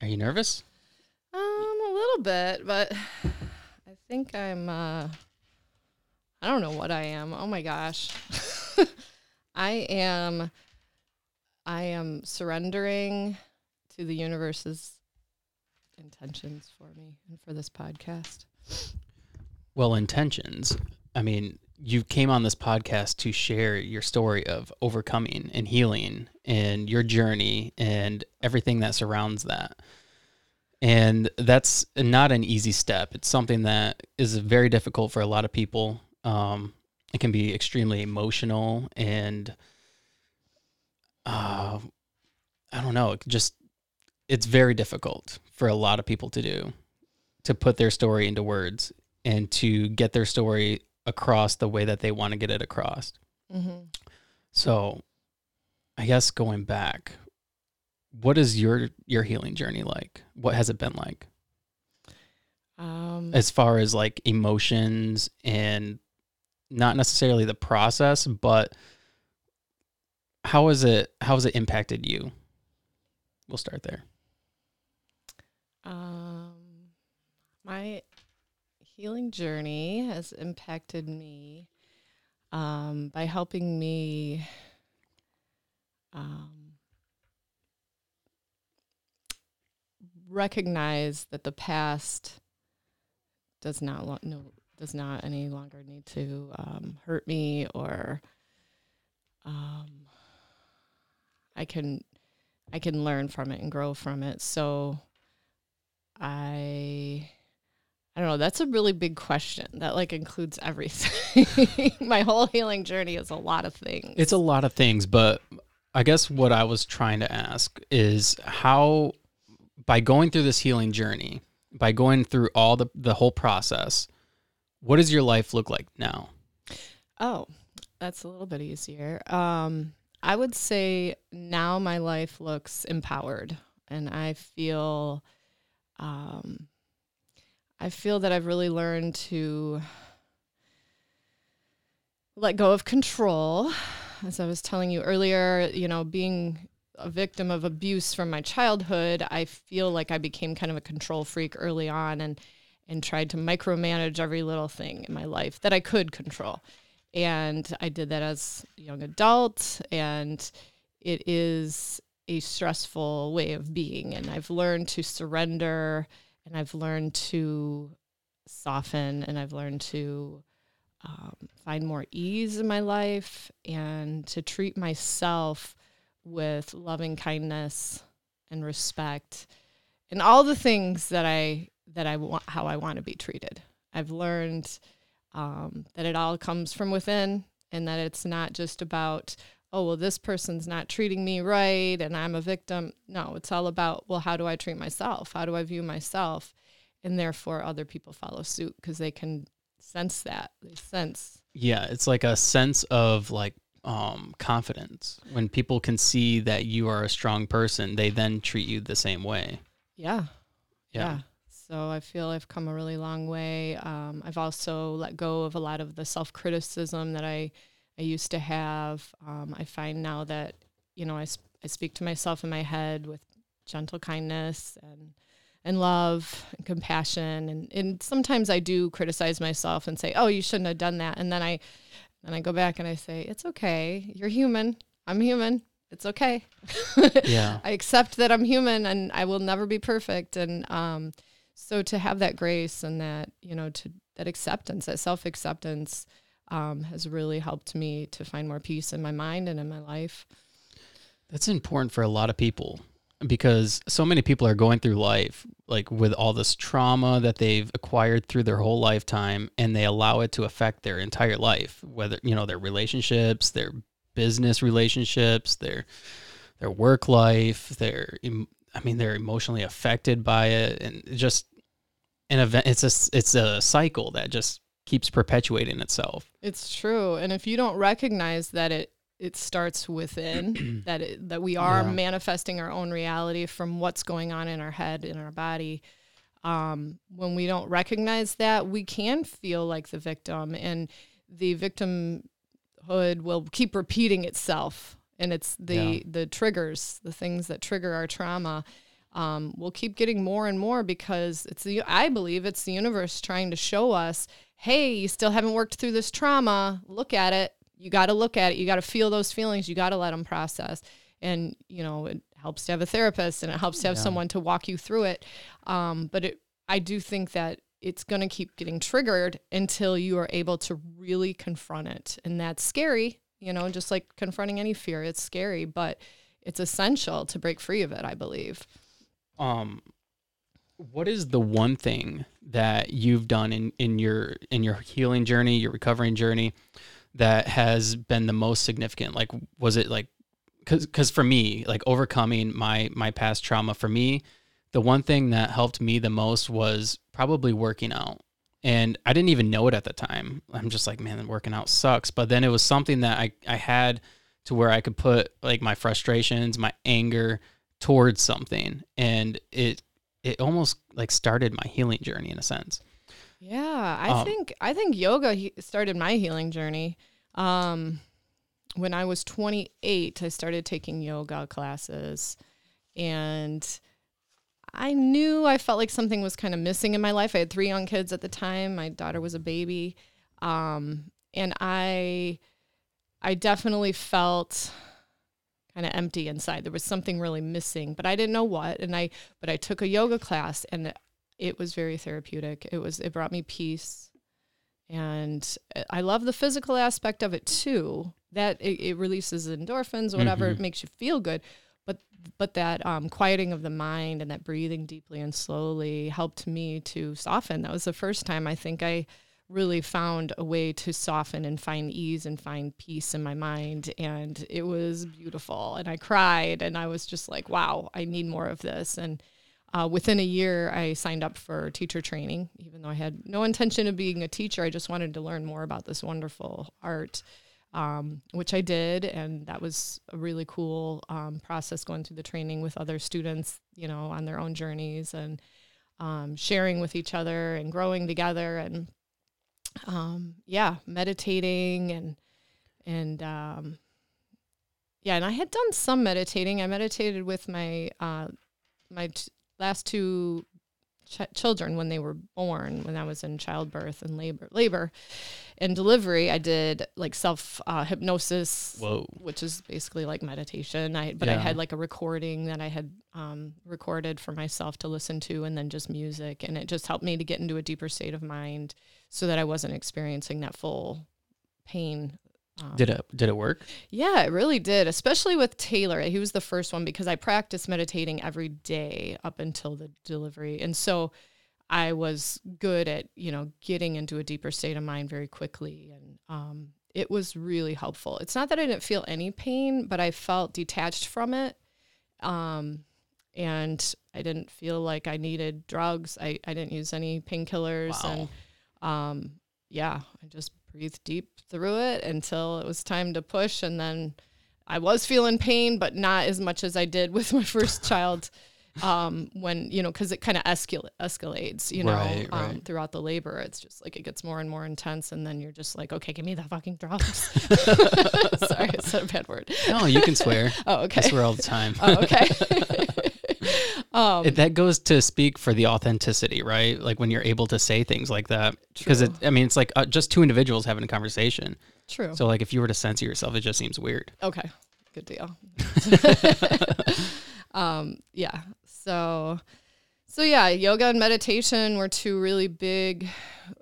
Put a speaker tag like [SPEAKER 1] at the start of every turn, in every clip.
[SPEAKER 1] Are you nervous?
[SPEAKER 2] Um, a little bit, but I think I'm. uh I don't know what I am. Oh my gosh, I am. I am surrendering to the universe's intentions for me and for this podcast.
[SPEAKER 1] Well, intentions. I mean, you came on this podcast to share your story of overcoming and healing and your journey and everything that surrounds that. And that's not an easy step. It's something that is very difficult for a lot of people. Um, it can be extremely emotional and uh, I don't know, it just it's very difficult for a lot of people to do to put their story into words and to get their story across the way that they want to get it across.
[SPEAKER 2] Mm-hmm.
[SPEAKER 1] So, I guess going back, what is your your healing journey like? What has it been like
[SPEAKER 2] Um,
[SPEAKER 1] as far as like emotions and not necessarily the process, but how is it how has it impacted you? We'll start there.
[SPEAKER 2] Um, my healing journey has impacted me um, by helping me um, recognize that the past does not lo- no does not any longer need to um, hurt me or um, I can I can learn from it and grow from it. So I I don't know, that's a really big question. That like includes everything. My whole healing journey is a lot of things.
[SPEAKER 1] It's a lot of things, but I guess what I was trying to ask is how by going through this healing journey, by going through all the the whole process, what does your life look like now?
[SPEAKER 2] Oh, that's a little bit easier. Um, I would say now my life looks empowered, and I feel, um, I feel that I've really learned to let go of control. As I was telling you earlier, you know, being a victim of abuse from my childhood, I feel like I became kind of a control freak early on, and and tried to micromanage every little thing in my life that I could control. And I did that as a young adult, and it is a stressful way of being. And I've learned to surrender, and I've learned to soften, and I've learned to um, find more ease in my life, and to treat myself with loving kindness and respect, and all the things that I that I want, how I want to be treated. I've learned um, that it all comes from within and that it's not just about, oh, well, this person's not treating me right and I'm a victim. No, it's all about, well, how do I treat myself? How do I view myself? And therefore, other people follow suit because they can sense that. They sense.
[SPEAKER 1] Yeah, it's like a sense of like um confidence. When people can see that you are a strong person, they then treat you the same way.
[SPEAKER 2] Yeah.
[SPEAKER 1] Yeah.
[SPEAKER 2] Yeah. So I feel I've come a really long way. Um, I've also let go of a lot of the self criticism that I, I used to have. Um, I find now that, you know, I, sp- I speak to myself in my head with gentle kindness and, and love and compassion. And, and sometimes I do criticize myself and say, oh, you shouldn't have done that. And then I, then I go back and I say, it's okay. You're human. I'm human. It's okay.
[SPEAKER 1] Yeah.
[SPEAKER 2] I accept that I'm human and I will never be perfect. And um, so to have that grace and that, you know, to that acceptance, that self acceptance um, has really helped me to find more peace in my mind and in my life.
[SPEAKER 1] That's important for a lot of people because so many people are going through life like with all this trauma that they've acquired through their whole lifetime and they allow it to affect their entire life, whether, you know, their relationships, their business relationships, their their work life, their I mean they're emotionally affected by it and just an event it's a it's a cycle that just keeps perpetuating itself.
[SPEAKER 2] It's true. And if you don't recognize that it, it starts within, that it, that we are
[SPEAKER 1] Yeah.
[SPEAKER 2] manifesting our own reality from what's going on in our head, in our body. Um, when we don't recognize that, we can feel like the victim, and the victimhood will keep repeating itself. And it's the
[SPEAKER 1] Yeah.
[SPEAKER 2] the triggers, the things that trigger our trauma. Um, we'll keep getting more and more because it's the I believe it's the universe trying to show us, hey, you still haven't worked through this trauma. Look at it. You got to look at it. You got to feel those feelings. You got to let them process. And you know, it helps to have a therapist and it helps to have
[SPEAKER 1] Yeah.
[SPEAKER 2] someone to walk you through it. Um, but it, I do think that it's going to keep getting triggered until you are able to really confront it, and that's scary. You know, just like confronting any fear, it's scary, but it's essential to break free of it. I believe.
[SPEAKER 1] Um what is the one thing that you've done in in your in your healing journey your recovering journey that has been the most significant? Like was it like cuz cuz for me like overcoming my my past trauma for me the one thing that helped me the most was probably working out. And I didn't even know it at the time. I'm just like man working out sucks. But then it was something that I I had to where I could put like my frustrations my anger towards something and it it almost like started my healing journey in a sense
[SPEAKER 2] Yeah, I
[SPEAKER 1] Um,
[SPEAKER 2] think I think yoga he- started my healing journey. Um, when I was 28, I started taking yoga classes, and I knew I felt like something was kind of missing in my life. I had three young kids at the time. My daughter was a baby, um, and I, I definitely felt kind of empty inside. There was something really missing, but I didn't know what. And I, but I took a yoga class, and it was very therapeutic. It was it brought me peace, and I love the physical aspect of it too. That it, it releases endorphins, whatever, it makes you feel good. But but that um, quieting of the mind and that breathing deeply and slowly helped me to soften. That was the first time I think I really found a way to soften and find ease and find peace in my mind and it was beautiful. And i cried and i was just like wow i need more of this. And uh, within a year i signed up for teacher training even though i had no intention of being a teacher. I just wanted to learn more about this wonderful art um, which i did and that was a really cool um, process going through the training with other students you know on their own journeys and um, sharing with each other and growing together. And um, yeah, meditating and and um, yeah, and I had done some meditating. I meditated with my uh, my t- last two ch- children when they were born, when I was in childbirth and labor, labor and delivery. I did like self uh, hypnosis
[SPEAKER 1] whoa
[SPEAKER 2] which is basically like meditation. I but I had like a recording that I had um, recorded for myself to listen to, and then just music, and it just helped me to get into a deeper state of mind, so that I wasn't experiencing that full pain. Um,
[SPEAKER 1] did it did it work
[SPEAKER 2] yeah, it really did, especially with Taylor. He was the first one because I practiced meditating every day up until the delivery. And so I was good at, you know, getting into a deeper state of mind very quickly. And um, it was really helpful. It's not that I didn't feel any pain, but I felt detached from it. Um, and I didn't feel like I needed drugs. I, I didn't use any painkillers.
[SPEAKER 1] Wow.
[SPEAKER 2] And um, yeah, I just breathed deep through it until it was time to push. And then I was feeling pain, but not as much as I did with my first child. Um, when you know, because it kind of escal- escalates, you know,
[SPEAKER 1] Right,
[SPEAKER 2] um,
[SPEAKER 1] right.
[SPEAKER 2] throughout the labor, it's just like it gets more and more intense, and then you're just like, okay, give me the fucking drugs. Sorry, I said a bad word.
[SPEAKER 1] no you can swear
[SPEAKER 2] Oh, okay.
[SPEAKER 1] i
[SPEAKER 2] okay.
[SPEAKER 1] swear all the time
[SPEAKER 2] Oh, okay. Um,
[SPEAKER 1] It- that goes to speak for the authenticity right like when you're able to say things like that because it i mean it's like uh, just two individuals having a conversation
[SPEAKER 2] true.
[SPEAKER 1] so like if you were to censor yourself it just seems weird
[SPEAKER 2] Okay, good deal. um, yeah. So, so yeah, yoga and meditation were two really big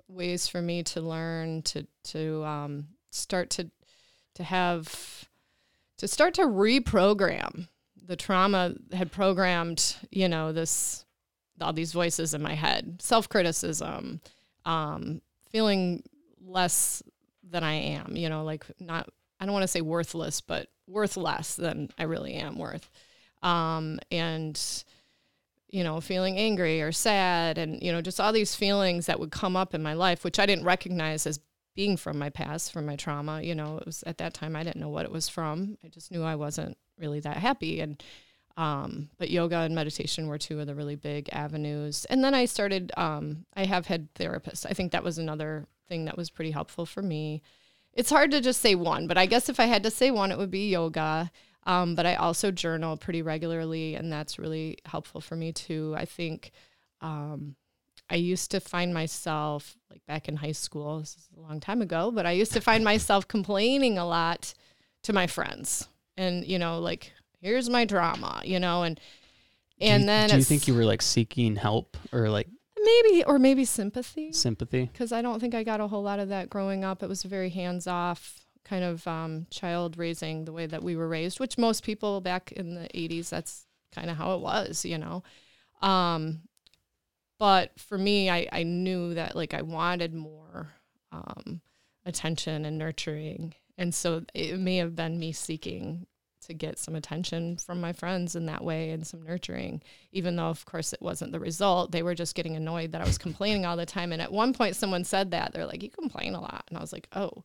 [SPEAKER 2] ways for me to learn to to um, start to to have to start to reprogram the trauma had programmed. You know this all these voices in my head, self criticism, um, feeling less than I am. You know, like not I don't want to say worthless, but worth less than I really am worth. Um, and, you know, feeling angry or sad and, you know, just all these feelings that would come up in my life, which I didn't recognize as being from my past, from my trauma. You know, it was at that time I didn't know what it was from. I just knew I wasn't really that happy. And, um, but yoga and meditation were two of the really big avenues. And then I started, um, I have had therapists. I think that was another thing that was pretty helpful for me. It's hard to just say one, but I guess if I had to say one, it would be yoga. Um, but I also journal pretty regularly, and that's really helpful for me too. I think um, I used to find myself, like back in high school, this is a long time ago, but I used to find myself complaining a lot to my friends. And, you know, like, here's my drama, you know, and, and
[SPEAKER 1] do you,
[SPEAKER 2] then
[SPEAKER 1] do you think you were like seeking help or like
[SPEAKER 2] maybe, or maybe sympathy?
[SPEAKER 1] sympathy?
[SPEAKER 2] because I don't think I got a whole lot of that growing up. It was a very hands off kind of um, child raising the way that we were raised, which most people back in the 80s, that's kind of how it was, you know. Um, but for me, I, I knew that like I wanted more um, attention and nurturing. And so it may have been me seeking to get some attention from my friends in that way and some nurturing, even though, of course, it wasn't the result. They were just getting annoyed that I was complaining all the time. And at one point, someone said that. They're like, You complain a lot. And I was like, Oh.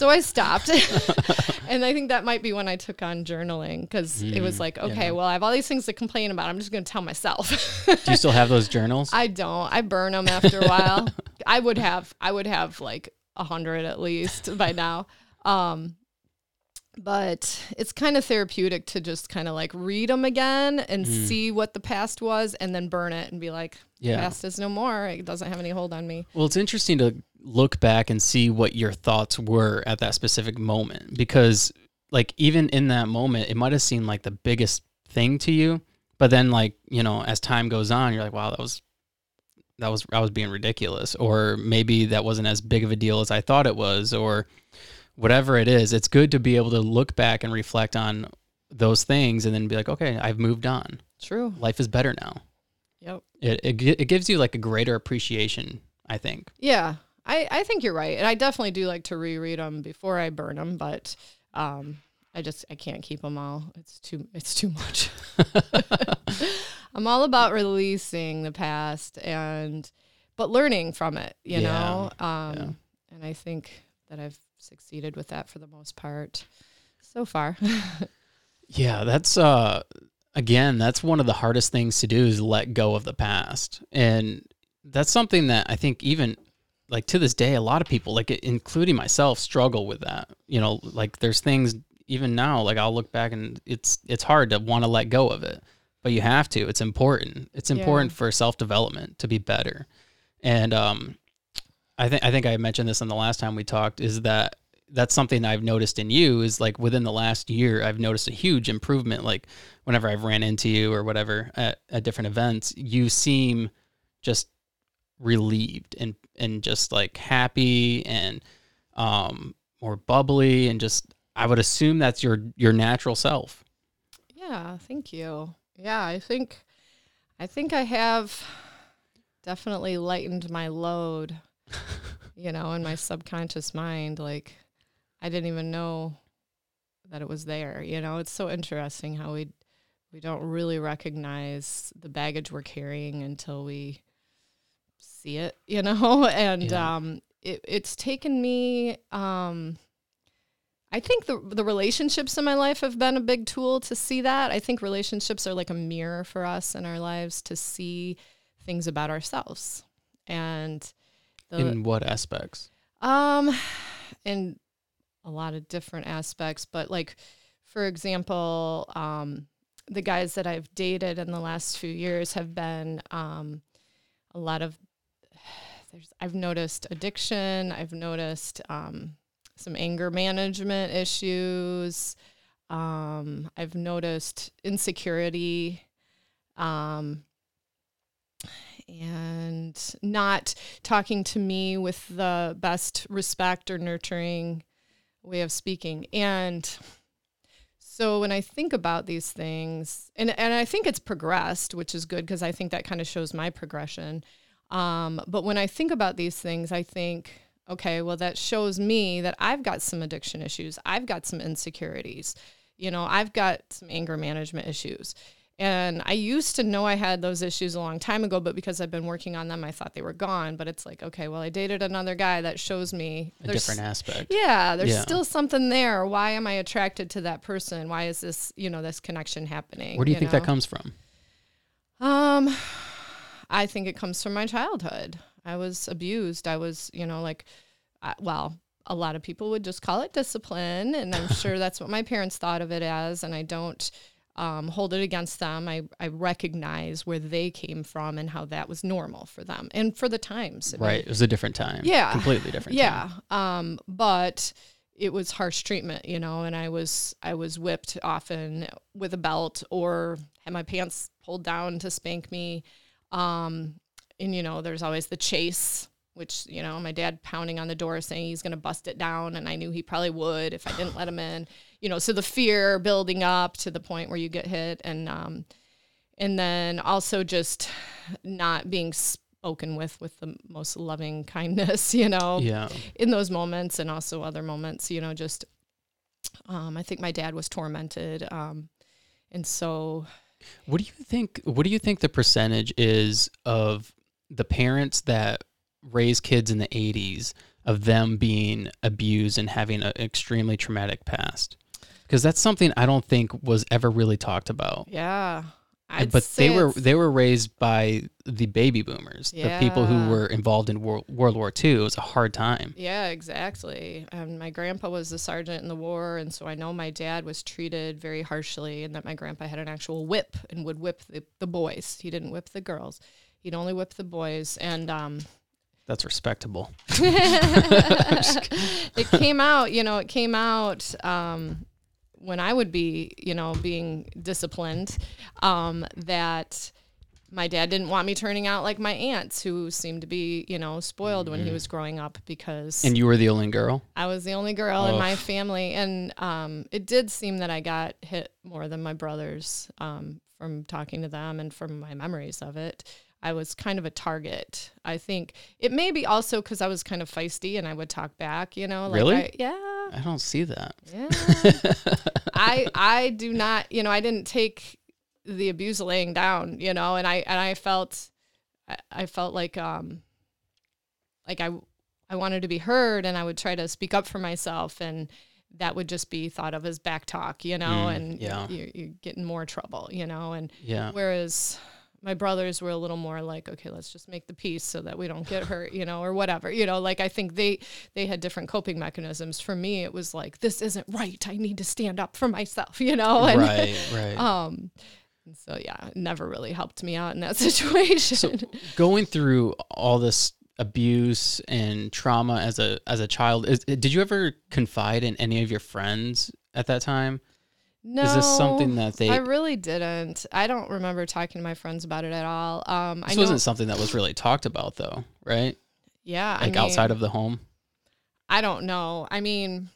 [SPEAKER 2] So I stopped. and I think that might be when I took on journaling because it was
[SPEAKER 1] Mm,
[SPEAKER 2] like, Okay,
[SPEAKER 1] yeah.
[SPEAKER 2] well, I have all these things to complain about. I'm just going to tell myself.
[SPEAKER 1] Do you still have those journals?
[SPEAKER 2] I don't. I burn them after a while. I would have. I would have like a hundred at least by now. Um, but it's kind of therapeutic to just kind of like read them again and
[SPEAKER 1] Mm.
[SPEAKER 2] see what the past was, and then burn it and be like,
[SPEAKER 1] yeah.
[SPEAKER 2] "Past is no more. It doesn't have any hold on me."
[SPEAKER 1] Well, it's interesting to look back and see what your thoughts were at that specific moment because, like, even in that moment, it might have seemed like the biggest thing to you, but then, like, you know, as time goes on, you're like, wow, that was that was I was being ridiculous, or maybe that wasn't as big of a deal as I thought it was, or whatever it is. It's good to be able to look back and reflect on those things, and then be like, okay, I've moved on.
[SPEAKER 2] True.
[SPEAKER 1] Life is better now.
[SPEAKER 2] Yep.
[SPEAKER 1] It it, it gives you like a greater appreciation, I think.
[SPEAKER 2] Yeah, I I think you're right, and I definitely do like to reread them before I burn them, but um, I just I can't keep them all. It's too it's too much. I'm all about releasing the past and but learning from it, you
[SPEAKER 1] Yeah,
[SPEAKER 2] know. Um
[SPEAKER 1] yeah.
[SPEAKER 2] and I think that I've succeeded with that for the most part so far.
[SPEAKER 1] Yeah, that's uh again, that's one of the hardest things to do is let go of the past. And that's something that I think even like to this day a lot of people like including myself struggle with that. You know, like there's things even now like I'll look back and it's it's hard to want to let go of it. But you have to. It's important. It's
[SPEAKER 2] Yeah.
[SPEAKER 1] important for self-development to be better. And um I think I think I mentioned this on the last time we talked is that that's something I've noticed in you is like within the last year, I've noticed a huge improvement. Like whenever I've ran into you or whatever at, at different events, you seem just relieved and, and just like happy and um, more bubbly and just, I would assume that's your, your natural self.
[SPEAKER 2] Yeah, thank you. Yeah, I think I think I have definitely lightened my load, you know, in my subconscious mind. Like I didn't even know that it was there. You know, it's so interesting how we we don't really recognize the baggage we're carrying until we see it, you know? And
[SPEAKER 1] Yeah.
[SPEAKER 2] um it, it's taken me um I think the the relationships in my life have been a big tool to see that. I think relationships are like a mirror for us in our lives to see things about ourselves. And the
[SPEAKER 1] In what aspects?
[SPEAKER 2] um in a lot of different aspects, but like for example, um the guys that I've dated in the last few years have been um a lot of there's I've noticed addiction, I've noticed um some anger management issues. Um, I've noticed insecurity, um, and not talking to me with the best respect or nurturing way of speaking. And so when I think about these things, and, and I think it's progressed, which is good because I think that kind of shows my progression. Um, but when I think about these things, I think, okay, well, that shows me that I've got some addiction issues. I've got some insecurities. You know, I've got some anger management issues. And I used to know I had those issues a long time ago, but because I've been working on them, I thought they were gone. But it's like, okay, well, I dated another guy that shows me
[SPEAKER 1] A different aspect.
[SPEAKER 2] yeah, there's
[SPEAKER 1] Yeah.
[SPEAKER 2] still something there. Why am I attracted to that person? Why is this, you know, this connection happening?
[SPEAKER 1] Where do you, think
[SPEAKER 2] know?
[SPEAKER 1] that comes from?
[SPEAKER 2] Um, I think it comes from my childhood. I was abused. I was, you know, like, I, well, a lot of people would just call it discipline, and I'm sure that's what my parents thought of it as. And I don't um, hold it against them. I, I recognize where they came from and how that was normal for them and for the times.
[SPEAKER 1] I mean, right. It was a different time.
[SPEAKER 2] Yeah.
[SPEAKER 1] Completely different.
[SPEAKER 2] Yeah. Um, but it was harsh treatment, you know, and I was I was whipped often with a belt or had my pants pulled down to spank me. Um, and you know, there's always the chase which you know my dad pounding on the door saying he's going to bust it down and i knew he probably would if i didn't let him in. You know so the fear building up to the point where you get hit and um and then also just not being spoken with with the most loving kindness you know
[SPEAKER 1] yeah.
[SPEAKER 2] in those moments and also other moments you know just um i think my dad was tormented um and so
[SPEAKER 1] what do you think what do you think the percentage is of the parents that raise kids in the 80s of them being abused and having an extremely traumatic past because that's something I don't think was ever really talked about.
[SPEAKER 2] Yeah.
[SPEAKER 1] I'd but they were they were raised by the baby boomers, yeah. the people who were involved in World, World War II. It was a hard time.
[SPEAKER 2] Yeah, exactly. And my grandpa was a sergeant in the war, and so I know my dad was treated very harshly, and that my grandpa had an actual whip and would whip the, the boys. He didn't whip the girls; he'd only whip the boys. And um,
[SPEAKER 1] that's respectable.
[SPEAKER 2] it came out, you know, it came out um, when I would be, you know, being disciplined um, that my dad didn't want me turning out like my aunts who seemed to be, you know, spoiled mm-hmm. when he mm-hmm. was growing up because
[SPEAKER 1] And you were the only girl?
[SPEAKER 2] I was the only girl oh. in my family and um, it did seem that I got hit more than my brothers um, from talking to them and from my memories of it. I was kind of a target. I think it may be also because I was kind of feisty and I would talk back, you know.
[SPEAKER 1] Like really?
[SPEAKER 2] I, yeah.
[SPEAKER 1] I don't see that.
[SPEAKER 2] Yeah. I I do not, you know, I didn't take the abuse laying down, you know, and I and I felt I, felt like um like I I wanted to be heard and I would try to speak up for myself and that would just be thought of as back talk, you know, mm, and yeah. you, you get in more trouble, you know, and
[SPEAKER 1] yeah.
[SPEAKER 2] whereas my brothers were a little more like okay let's just make the peace so that we don't get hurt you know or whatever you know like i think they they had different coping mechanisms. For me it was like this isn't right. I need to stand up for myself you know
[SPEAKER 1] and, right right.
[SPEAKER 2] um so yeah it never really helped me out in that situation. So
[SPEAKER 1] going through all this abuse and trauma as a as a child is, did you ever confide in any of your friends at that time
[SPEAKER 2] no, is this something that they? I really didn't. I don't remember talking to my friends about it at all. Um,
[SPEAKER 1] this wasn't something that was really talked about, though, right?
[SPEAKER 2] Yeah,
[SPEAKER 1] like I mean, outside of the home.
[SPEAKER 2] I don't know. I mean,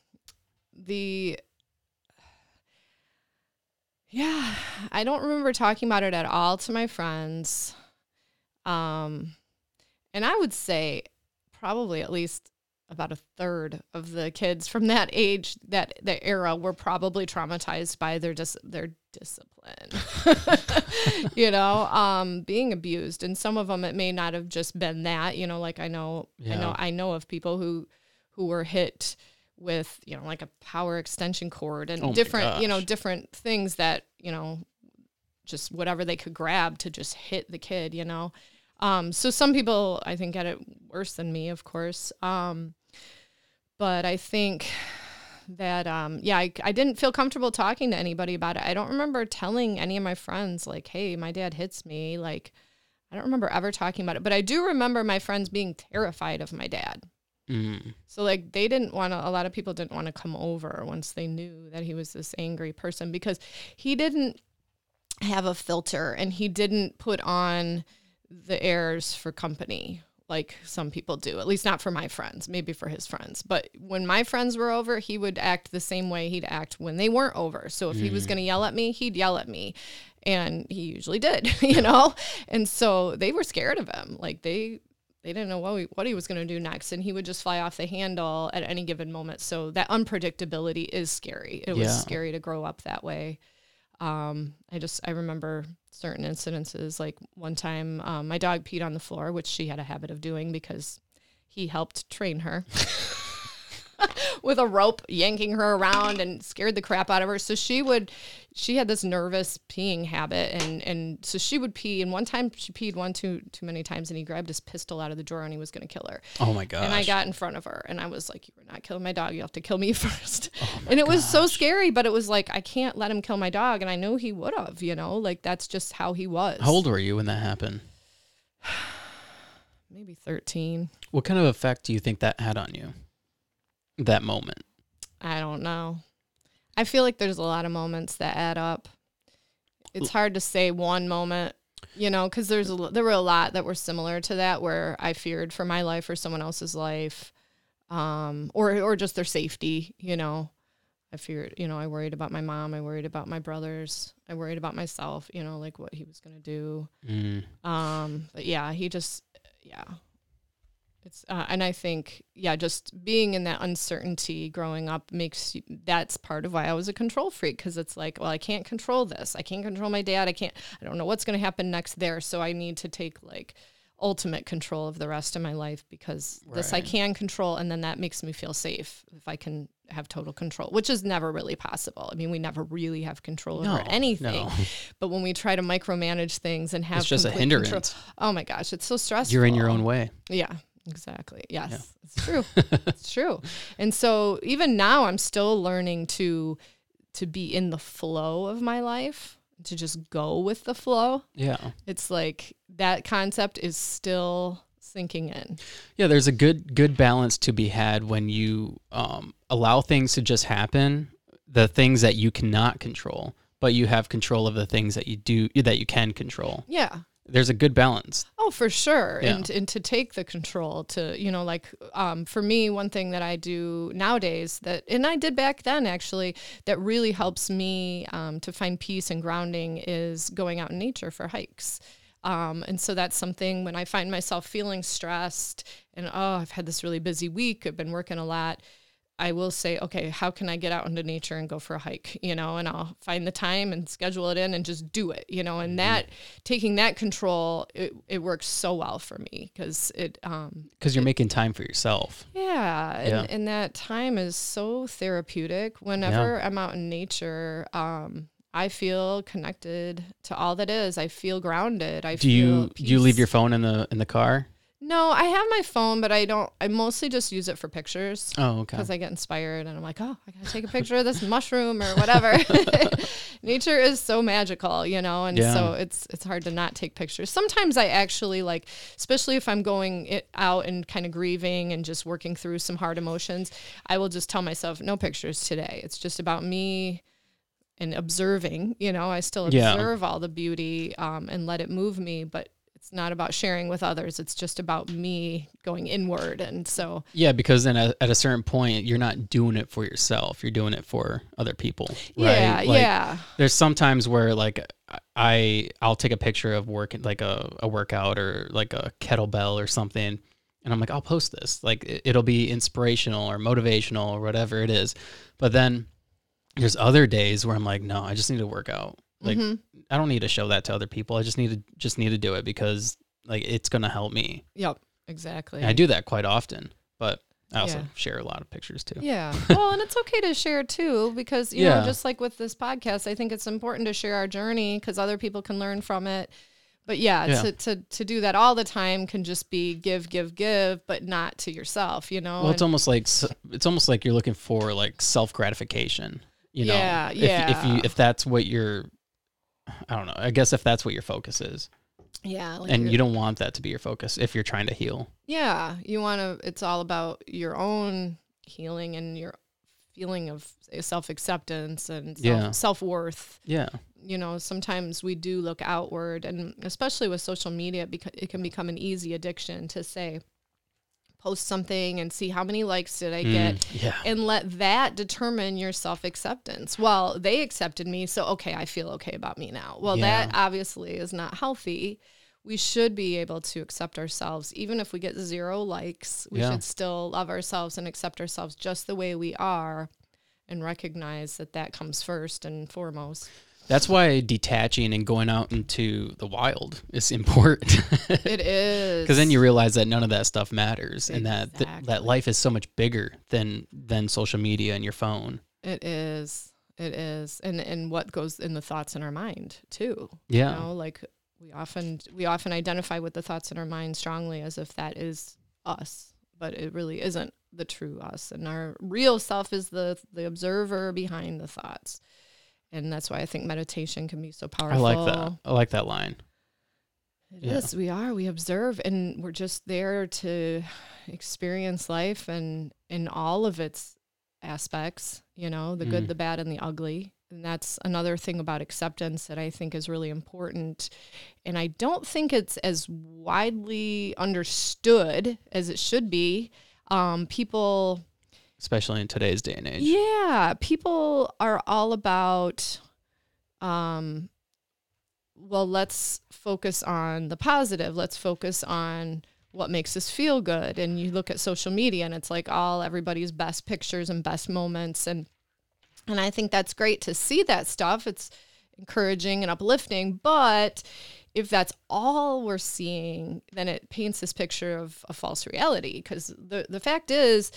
[SPEAKER 2] the yeah, I don't remember talking about it at all to my friends. Um, and I would say probably at least about a third of the kids from that age, that that era, were probably traumatized by their dis- their discipline. you know, um, being abused, and some of them it may not have just been that. You know, like I know, yeah. I know, I know of people who who were hit with you know like a power extension cord and
[SPEAKER 1] oh
[SPEAKER 2] different you know different things that you know just whatever they could grab to just hit the kid you know um, so some people I think get it worse than me, of course. Um, but I think that um, yeah, I, I didn't feel comfortable talking to anybody about it. I don't remember telling any of my friends like, "Hey, my dad hits me." Like, I don't remember ever talking about it. But I do remember my friends being terrified of my dad.
[SPEAKER 1] Mm.
[SPEAKER 2] So like they didn't want to. A lot of people didn't want to come over once they knew that he was this angry person because he didn't have a filter and he didn't put on the airs for company like some people do, at least not for my friends, maybe for his friends. But when my friends were over, he would act the same way he'd act when they weren't over. So if mm. he was going to yell at me, he'd yell at me. And he usually did, you know? And so they were scared of him. Like they they didn't know what, we, what he was going to do next and he would just fly off the handle at any given moment. So that unpredictability is scary. It was scary to grow up that way. Um, I just I remember certain incidences. Like one time, um, my dog peed on the floor, which she had a habit of doing because he helped train her. with a rope yanking her around and scared the crap out of her. So she would, she had this nervous peeing habit, and and so she would pee. And one time she peed one too too many times, and he grabbed his pistol out of the drawer and he was going to kill her.
[SPEAKER 1] Oh my god.
[SPEAKER 2] And I got in front of her and I was like, You are not killing my dog. You have to kill me first. Oh and it was so scary, but it was like, I can't let him kill my dog. And I know he would have, you know, like that's just how he was.
[SPEAKER 1] How old were you when that happened?
[SPEAKER 2] Maybe 13.
[SPEAKER 1] What kind of effect do you think that had on you? That moment.
[SPEAKER 2] I don't know. I feel like there's a lot of moments that add up. It's hard to say one moment, you know, because there's a, there were a lot that were similar to that where I feared for my life or someone else's life, um, or or just their safety, you know. I feared, you know, I worried about my mom, I worried about my brothers, I worried about myself, you know, like what he was gonna do.
[SPEAKER 1] Mm.
[SPEAKER 2] Um, but yeah, he just, yeah. It's, uh, and I think, yeah, just being in that uncertainty growing up makes you, that's part of why I was a control freak. Cause it's like, well, I can't control this. I can't control my dad. I can't, I don't know what's going to happen next there. So I need to take like ultimate control of the rest of my life because this I
[SPEAKER 1] Right.
[SPEAKER 2] can control. And then that makes me feel safe if I can have total control, which is never really possible. I mean, we never really have control over anything.
[SPEAKER 1] no.
[SPEAKER 2] But when we try to micromanage things and have
[SPEAKER 1] It's just a
[SPEAKER 2] complete control-
[SPEAKER 1] hindrance.
[SPEAKER 2] Oh my gosh, it's so stressful.
[SPEAKER 1] You're in your own way.
[SPEAKER 2] Yeah, exactly. Yes, it's true. it's true. And so even now, I'm still learning to to be in the flow of my life, to just go with the flow.
[SPEAKER 1] Yeah.
[SPEAKER 2] It's like that concept is still sinking in.
[SPEAKER 1] Yeah, there's a good good balance to be had when you um, allow things to just happen, the things that you cannot control, but you have control of the things that you do that you can control.
[SPEAKER 2] Yeah.
[SPEAKER 1] There's a good balance.
[SPEAKER 2] Oh, for sure.
[SPEAKER 1] Yeah.
[SPEAKER 2] And and to take the control to, you know, like um, for me, one thing that I do nowadays that, and I did back then actually, that really helps me um, to find peace and grounding is going out in nature for hikes. Um, and so that's something when I find myself feeling stressed and, oh, I've had this really busy week, I've been working a lot. I will say, okay, how can I get out into nature and go for a hike? You know, and I'll find the time and schedule it in and just do it. You know, and that taking that control, it, it works so well for me because it, um,
[SPEAKER 1] Because you're making time for yourself.
[SPEAKER 2] yeah, and,
[SPEAKER 1] Yeah.
[SPEAKER 2] and that time is so therapeutic. Whenever I'm out in nature, um, I feel connected to all that is. I feel grounded. I
[SPEAKER 1] Do you do you leave your phone in the in the car?
[SPEAKER 2] No, I have my phone, but I don't. I mostly just use it for pictures
[SPEAKER 1] Oh, okay.
[SPEAKER 2] because I get inspired and I'm like, oh, I gotta take a picture of this mushroom or whatever. Nature is so magical, you know, and
[SPEAKER 1] Yeah.
[SPEAKER 2] so it's it's hard to not take pictures. Sometimes I actually like, especially if I'm going it out and kind of grieving and just working through some hard emotions, I will just tell myself, no pictures today. It's just about me and observing. You know, I still
[SPEAKER 1] Yeah.
[SPEAKER 2] observe all the beauty um, and let it move me, but. It's not about sharing with others. It's just about me going inward. And so,
[SPEAKER 1] Yeah, because then at, at a certain point, you're not doing it for yourself. You're doing it for other people. Right?
[SPEAKER 2] yeah,
[SPEAKER 1] Like,
[SPEAKER 2] yeah.
[SPEAKER 1] There's sometimes where like I I'll take a picture of work like a, a workout or like a kettlebell or something, and I'm like I'll post this. Like it- it'll be inspirational or motivational or whatever it is. But then there's other days where I'm like, no, I just need to work out. Like
[SPEAKER 2] Mhm.
[SPEAKER 1] I don't need to show that to other people. I just need to just need to do it because like it's gonna help me.
[SPEAKER 2] Yep, exactly.
[SPEAKER 1] And I do that quite often, but I also
[SPEAKER 2] Yeah.
[SPEAKER 1] share a lot of pictures too.
[SPEAKER 2] Yeah. well, and it's okay to share too, because, you
[SPEAKER 1] Yeah.
[SPEAKER 2] know, just like with this podcast, I think it's important to share our journey because other people can learn from it. But yeah,
[SPEAKER 1] Yeah.
[SPEAKER 2] To, to, to do that all the time can just be give, give, give, but not to yourself, you know?
[SPEAKER 1] Well, it's
[SPEAKER 2] And-
[SPEAKER 1] almost like it's almost like you're looking for like self gratification. You know,
[SPEAKER 2] Yeah,
[SPEAKER 1] if, If you if that's what you're, I don't know. I guess if that's what your focus is,
[SPEAKER 2] yeah. Like
[SPEAKER 1] and
[SPEAKER 2] you're-
[SPEAKER 1] don't want that to be your focus if you're trying to heal.
[SPEAKER 2] Yeah, you want to. It's all about your own healing and your feeling of self acceptance and self,
[SPEAKER 1] Yeah.
[SPEAKER 2] self worth.
[SPEAKER 1] Yeah,
[SPEAKER 2] You know, sometimes we do look outward, and especially with social media, because it can become an easy addiction to say, post something and see how many likes did I get,
[SPEAKER 1] Mm, yeah,
[SPEAKER 2] and let that determine your self acceptance. Well, they accepted me, so okay, I feel okay about me now. Well,
[SPEAKER 1] Yeah.
[SPEAKER 2] that obviously is not healthy. We should be able to accept ourselves, even if we get zero likes. We
[SPEAKER 1] Yeah.
[SPEAKER 2] should still love ourselves and accept ourselves just the way we are, and recognize that that comes first and foremost.
[SPEAKER 1] That's why detaching and going out into the wild is important.
[SPEAKER 2] It is.
[SPEAKER 1] Because then you realize that none of that stuff matters, and that th- that life is so much bigger than than social media and your phone.
[SPEAKER 2] It is. It is. And and what goes in the thoughts in our mind too.
[SPEAKER 1] Yeah.
[SPEAKER 2] You know, like we often we often identify with the thoughts in our mind strongly as if that is us, but it really isn't the true us. And our real self is the the observer behind the thoughts. And that's why I think meditation can be so powerful.
[SPEAKER 1] I like that. I like that line.
[SPEAKER 2] It
[SPEAKER 1] Yeah.
[SPEAKER 2] is. We are. We observe, and we're just there to experience life and in all of its aspects. You know, the
[SPEAKER 1] Mm.
[SPEAKER 2] good, the bad, and the ugly. And that's another thing about acceptance that I think is really important. And I don't think it's as widely understood as it should be. Um, people
[SPEAKER 1] especially in today's day and age.
[SPEAKER 2] yeah, people are all about um well, let's focus on the positive. Let's focus on what makes us feel good. And you look at social media and it's like all everybody's best pictures and best moments and and I think that's great to see that stuff. It's encouraging and uplifting, but if that's all we're seeing, then it paints this picture of a false reality. Because the, the fact is,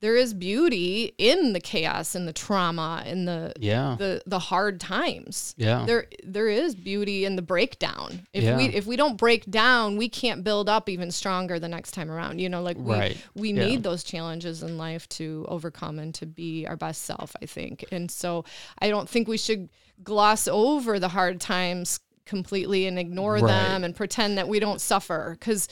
[SPEAKER 2] there is beauty in the chaos and the trauma and the
[SPEAKER 1] Yeah.
[SPEAKER 2] the the hard times.
[SPEAKER 1] Yeah.
[SPEAKER 2] There there is beauty in the breakdown. If
[SPEAKER 1] Yeah.
[SPEAKER 2] we if we don't break down, we can't build up even stronger the next time around. You know, like we
[SPEAKER 1] Right.
[SPEAKER 2] we
[SPEAKER 1] Yeah.
[SPEAKER 2] need those challenges in life to overcome and to be our best self, I think. And so I don't think we should gloss over the hard times completely and ignore
[SPEAKER 1] Right.
[SPEAKER 2] them and pretend that we don't suffer cuz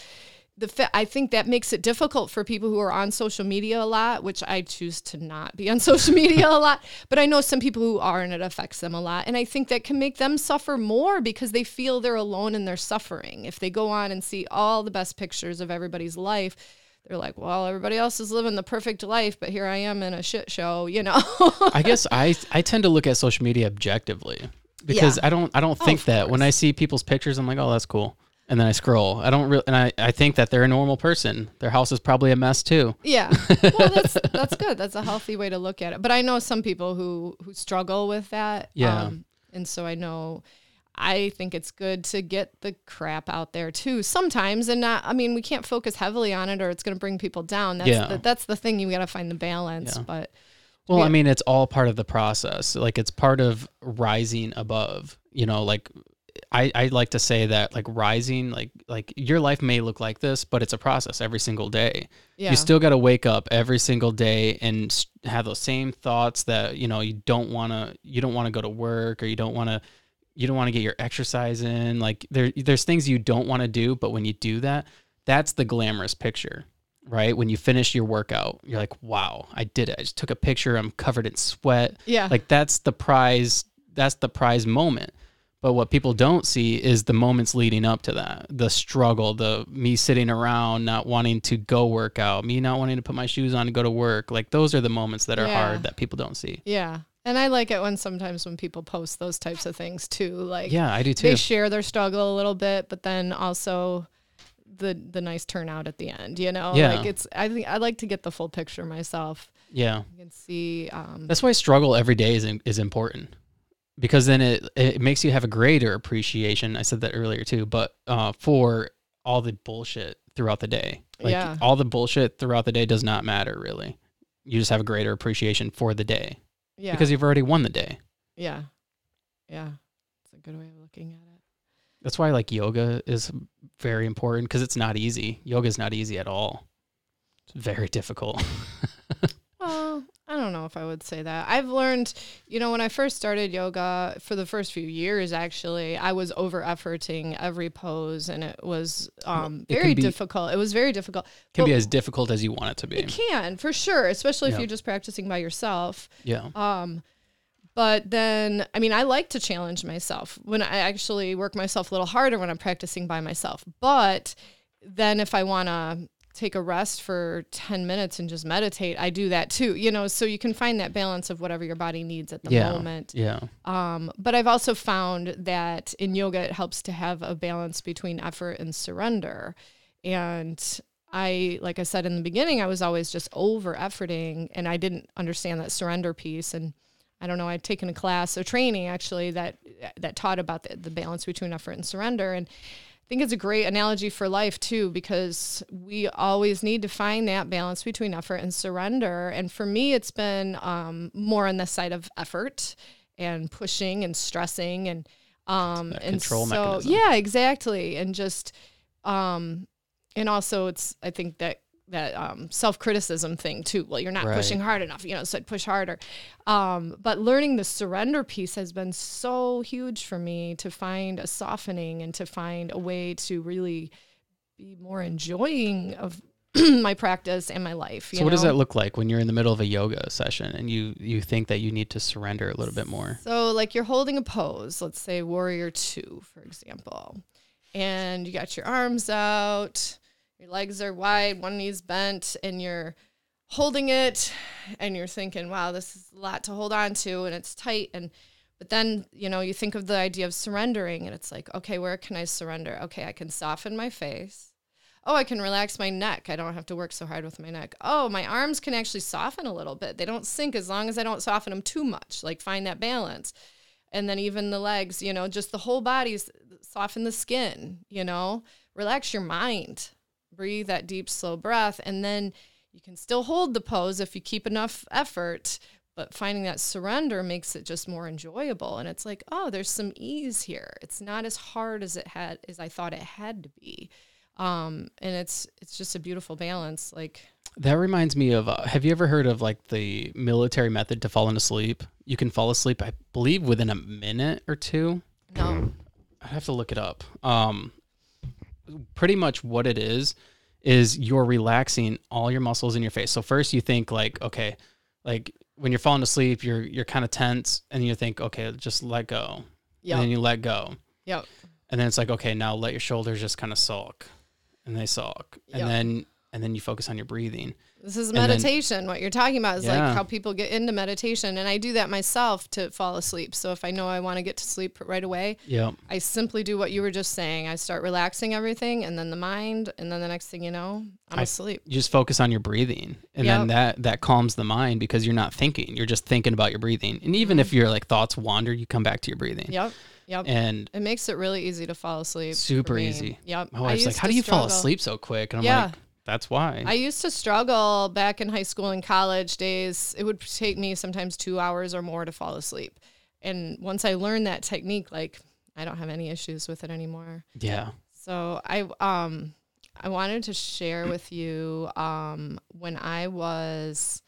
[SPEAKER 2] the fa- I think that makes it difficult for people who are on social media a lot, which I choose to not be on social media a lot. But I know some people who are, and it affects them a lot. And I think that can make them suffer more because they feel they're alone in their suffering. If they go on and see all the best pictures of everybody's life, they're like, well, everybody else is living the perfect life, but here I am in a shit show, you know?
[SPEAKER 1] I guess I I tend to look at social media objectively because I don't I don't think
[SPEAKER 2] Oh,
[SPEAKER 1] that when I see people's pictures I'm like oh that's cool and then I scroll I don't really and I, I think that they're a normal person their house is probably a mess too
[SPEAKER 2] Yeah. Well, that's that's good. That's a healthy way to look at it. But I know some people who who struggle with that.
[SPEAKER 1] Yeah.
[SPEAKER 2] Um, and so I know I think it's good to get the crap out there too sometimes and not I mean we can't focus heavily on it or it's going to bring people down. That's
[SPEAKER 1] Yeah.
[SPEAKER 2] the, that's the thing you got to find the balance,
[SPEAKER 1] Yeah.
[SPEAKER 2] but
[SPEAKER 1] well I mean it's all part of the process like it's part of rising above you know like I, I like to say that like rising like like your life may look like this but it's a process every single day.
[SPEAKER 2] Yeah.
[SPEAKER 1] you still got to wake up every single day and have those same thoughts that you know you don't want to you don't want to go to work or you don't want to you don't want to get your exercise in. Like there there's things you don't want to do but when you do that that's the glamorous picture right? When you finish your workout you're like wow i did it. I just took a picture. I'm covered in sweat.
[SPEAKER 2] Yeah.
[SPEAKER 1] like that's the prize that's the prize moment but what people don't see is the moments leading up to that the struggle the me sitting around not wanting to go work out me not wanting to put my shoes on to go to work like those are the moments that are
[SPEAKER 2] Yeah.
[SPEAKER 1] hard that people don't see
[SPEAKER 2] yeah. And I like it when sometimes when people post those types of things too, like
[SPEAKER 1] yeah i do too
[SPEAKER 2] they share their struggle a little bit, but then also the the nice turnout at the end. You know,
[SPEAKER 1] Yeah.
[SPEAKER 2] like it's. I think I like to get the full picture myself.
[SPEAKER 1] yeah
[SPEAKER 2] You can see. Um,
[SPEAKER 1] that's why struggle every day is is important because then it it makes you have a greater appreciation i said that earlier too but uh for all the bullshit throughout the day like
[SPEAKER 2] Yeah.
[SPEAKER 1] all the bullshit throughout the day does not matter really you just have a greater appreciation for the day
[SPEAKER 2] yeah,
[SPEAKER 1] because you've already won the day.
[SPEAKER 2] yeah, yeah. It's a good way of looking at it.
[SPEAKER 1] That's why like yoga is very important because it's not easy. Yoga is not easy at all. It's very difficult.
[SPEAKER 2] I don't know if I would say that. I've learned, you know, when I first started yoga for the first few years, actually, I was over efforting every pose and it was um,
[SPEAKER 1] It
[SPEAKER 2] very
[SPEAKER 1] be-
[SPEAKER 2] difficult. It was very difficult.
[SPEAKER 1] It can be as difficult as you want it to be.
[SPEAKER 2] It can, for sure, especially if you're just practicing by yourself.
[SPEAKER 1] Yeah.
[SPEAKER 2] Um, but then, I mean, I like to challenge myself when I actually work myself a little harder when I'm practicing by myself. But then, if I want to take a rest for 10 minutes and just meditate, I do that too, you know, so you can find that balance of whatever your body needs at the
[SPEAKER 1] Yeah.
[SPEAKER 2] moment.
[SPEAKER 1] Yeah.
[SPEAKER 2] Um, but I've also found that in yoga, it helps to have a balance between effort and surrender. And I, like I said in the beginning, I was always just over efforting and I didn't understand that surrender piece. And I don't know, I'd taken a class or training actually that that taught about the, the balance between effort and surrender. And I think it's a great analogy for life too, because we always need to find that balance between effort and surrender. And for me, it's been um, more on the side of effort and pushing and stressing and um and
[SPEAKER 1] control
[SPEAKER 2] so
[SPEAKER 1] mechanism.
[SPEAKER 2] yeah exactly and just um and also it's i think that that um, self-criticism thing too well you're not
[SPEAKER 1] Right.
[SPEAKER 2] pushing hard enough you know so I'd push harder um, but learning the surrender piece has been so huge for me to find a softening and to find a way to really be more enjoying of my practice and my life you
[SPEAKER 1] So what does that look like when you're in the middle of a yoga session and you you think that you need to surrender a little bit more?
[SPEAKER 2] So, like you're holding a pose, let's say warrior two, for example, and you got your arms out, your legs are wide, one knee's bent, and you're holding it, and you're thinking, wow, this is a lot to hold on to, and it's tight. And but then, you know, you think of the idea of surrendering, and it's like, okay, where can I surrender? Okay, I can soften my face. Oh, I can relax my neck. I don't have to work so hard with my neck. Oh, my arms can actually soften a little bit. They don't sink as long as I don't soften them too much. Like find that balance. And then even the legs, you know, just the whole body, s- soften the skin, you know, relax your mind. Breathe that deep, slow breath. And then you can still hold the pose if you keep enough effort. But finding that surrender makes it just more enjoyable. And it's like, oh, there's some ease here. It's not as hard as it had as I thought it had to be um and it's it's just a beautiful balance like
[SPEAKER 1] That reminds me of uh, have you ever heard of like the military method to falling asleep? You can fall asleep I believe within a minute or two.
[SPEAKER 2] no
[SPEAKER 1] I have to look it up. Um, pretty much what it is is you're relaxing all your muscles in your face. So first you think like, okay, like when you're falling asleep, you're you're kind of tense, and you think, okay, just let go, Yeah. and then you let go,
[SPEAKER 2] yep.
[SPEAKER 1] And then it's like, okay, now let your shoulders just kind of sulk, and they sulk, and then and then you focus on your breathing.
[SPEAKER 2] this is
[SPEAKER 1] then-
[SPEAKER 2] meditation what you're talking about is
[SPEAKER 1] Yeah.
[SPEAKER 2] like how people get into meditation and i do that myself to fall asleep so if i know i want to get to sleep right away
[SPEAKER 1] Yep.
[SPEAKER 2] i simply do what you were just saying i start relaxing everything and then the mind and then the next thing you know i'm
[SPEAKER 1] I-
[SPEAKER 2] asleep
[SPEAKER 1] You just focus on your breathing, and then that that calms the mind because you're not thinking. You're just thinking about your breathing, and even if mm-hmm. your like thoughts wander, you come back to your breathing.
[SPEAKER 2] yep yep
[SPEAKER 1] And
[SPEAKER 2] it makes it really easy to fall asleep
[SPEAKER 1] super easy.
[SPEAKER 2] yep
[SPEAKER 1] My
[SPEAKER 2] I
[SPEAKER 1] wife's like, "How do you fall asleep so quick?" And I'm
[SPEAKER 2] Yeah.
[SPEAKER 1] like, "That's why."
[SPEAKER 2] I used to struggle back in high school and college days. It would take me sometimes two hours or more to fall asleep. And once I learned that technique, like I don't have any issues with it anymore.
[SPEAKER 1] yeah.
[SPEAKER 2] So I um I wanted to share with you um when I was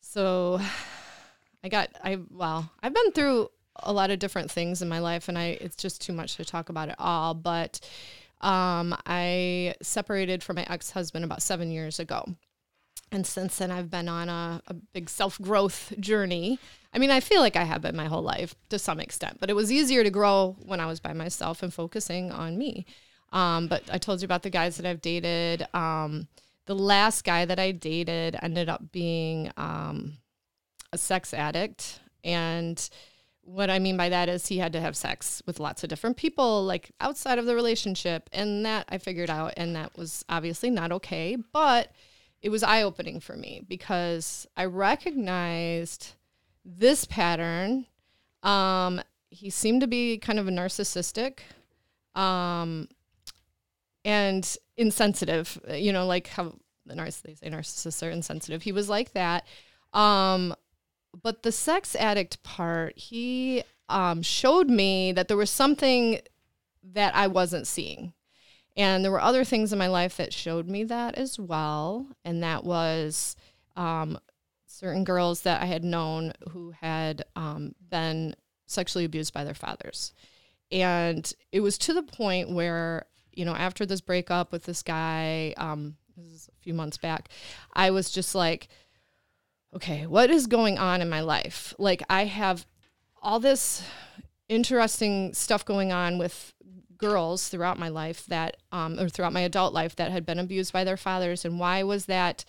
[SPEAKER 2] so I got I well, I've been through a lot of different things in my life and I it's just too much to talk about it all, but um I separated from my ex-husband about 7 years ago. And since then I've been on a, a big self-growth journey. I mean, I feel like I have been my whole life to some extent, but it was easier to grow when I was by myself and focusing on me. Um, but I told you about the guys that I've dated. Um, the last guy that I dated ended up being um, a sex addict. And what I mean by that is he had to have sex with lots of different people, like outside of the relationship. And that I figured out, and that was obviously not okay. But it was eye opening for me because I recognized this pattern. Um, he seemed to be kind of a narcissistic um, and insensitive, you know, like how the narciss- they say narcissists are insensitive. He was like that. Um, but the sex addict part, he um, showed me that there was something that I wasn't seeing. And there were other things in my life that showed me that as well. And that was um, certain girls that I had known who had um, been sexually abused by their fathers. And it was to the point where, you know, after this breakup with this guy, um, this is a few months back, I was just like, okay, what is going on in my life? Like, I have all this interesting stuff going on with girls throughout my life that, um, or throughout my adult life that had been abused by their fathers. And why was that?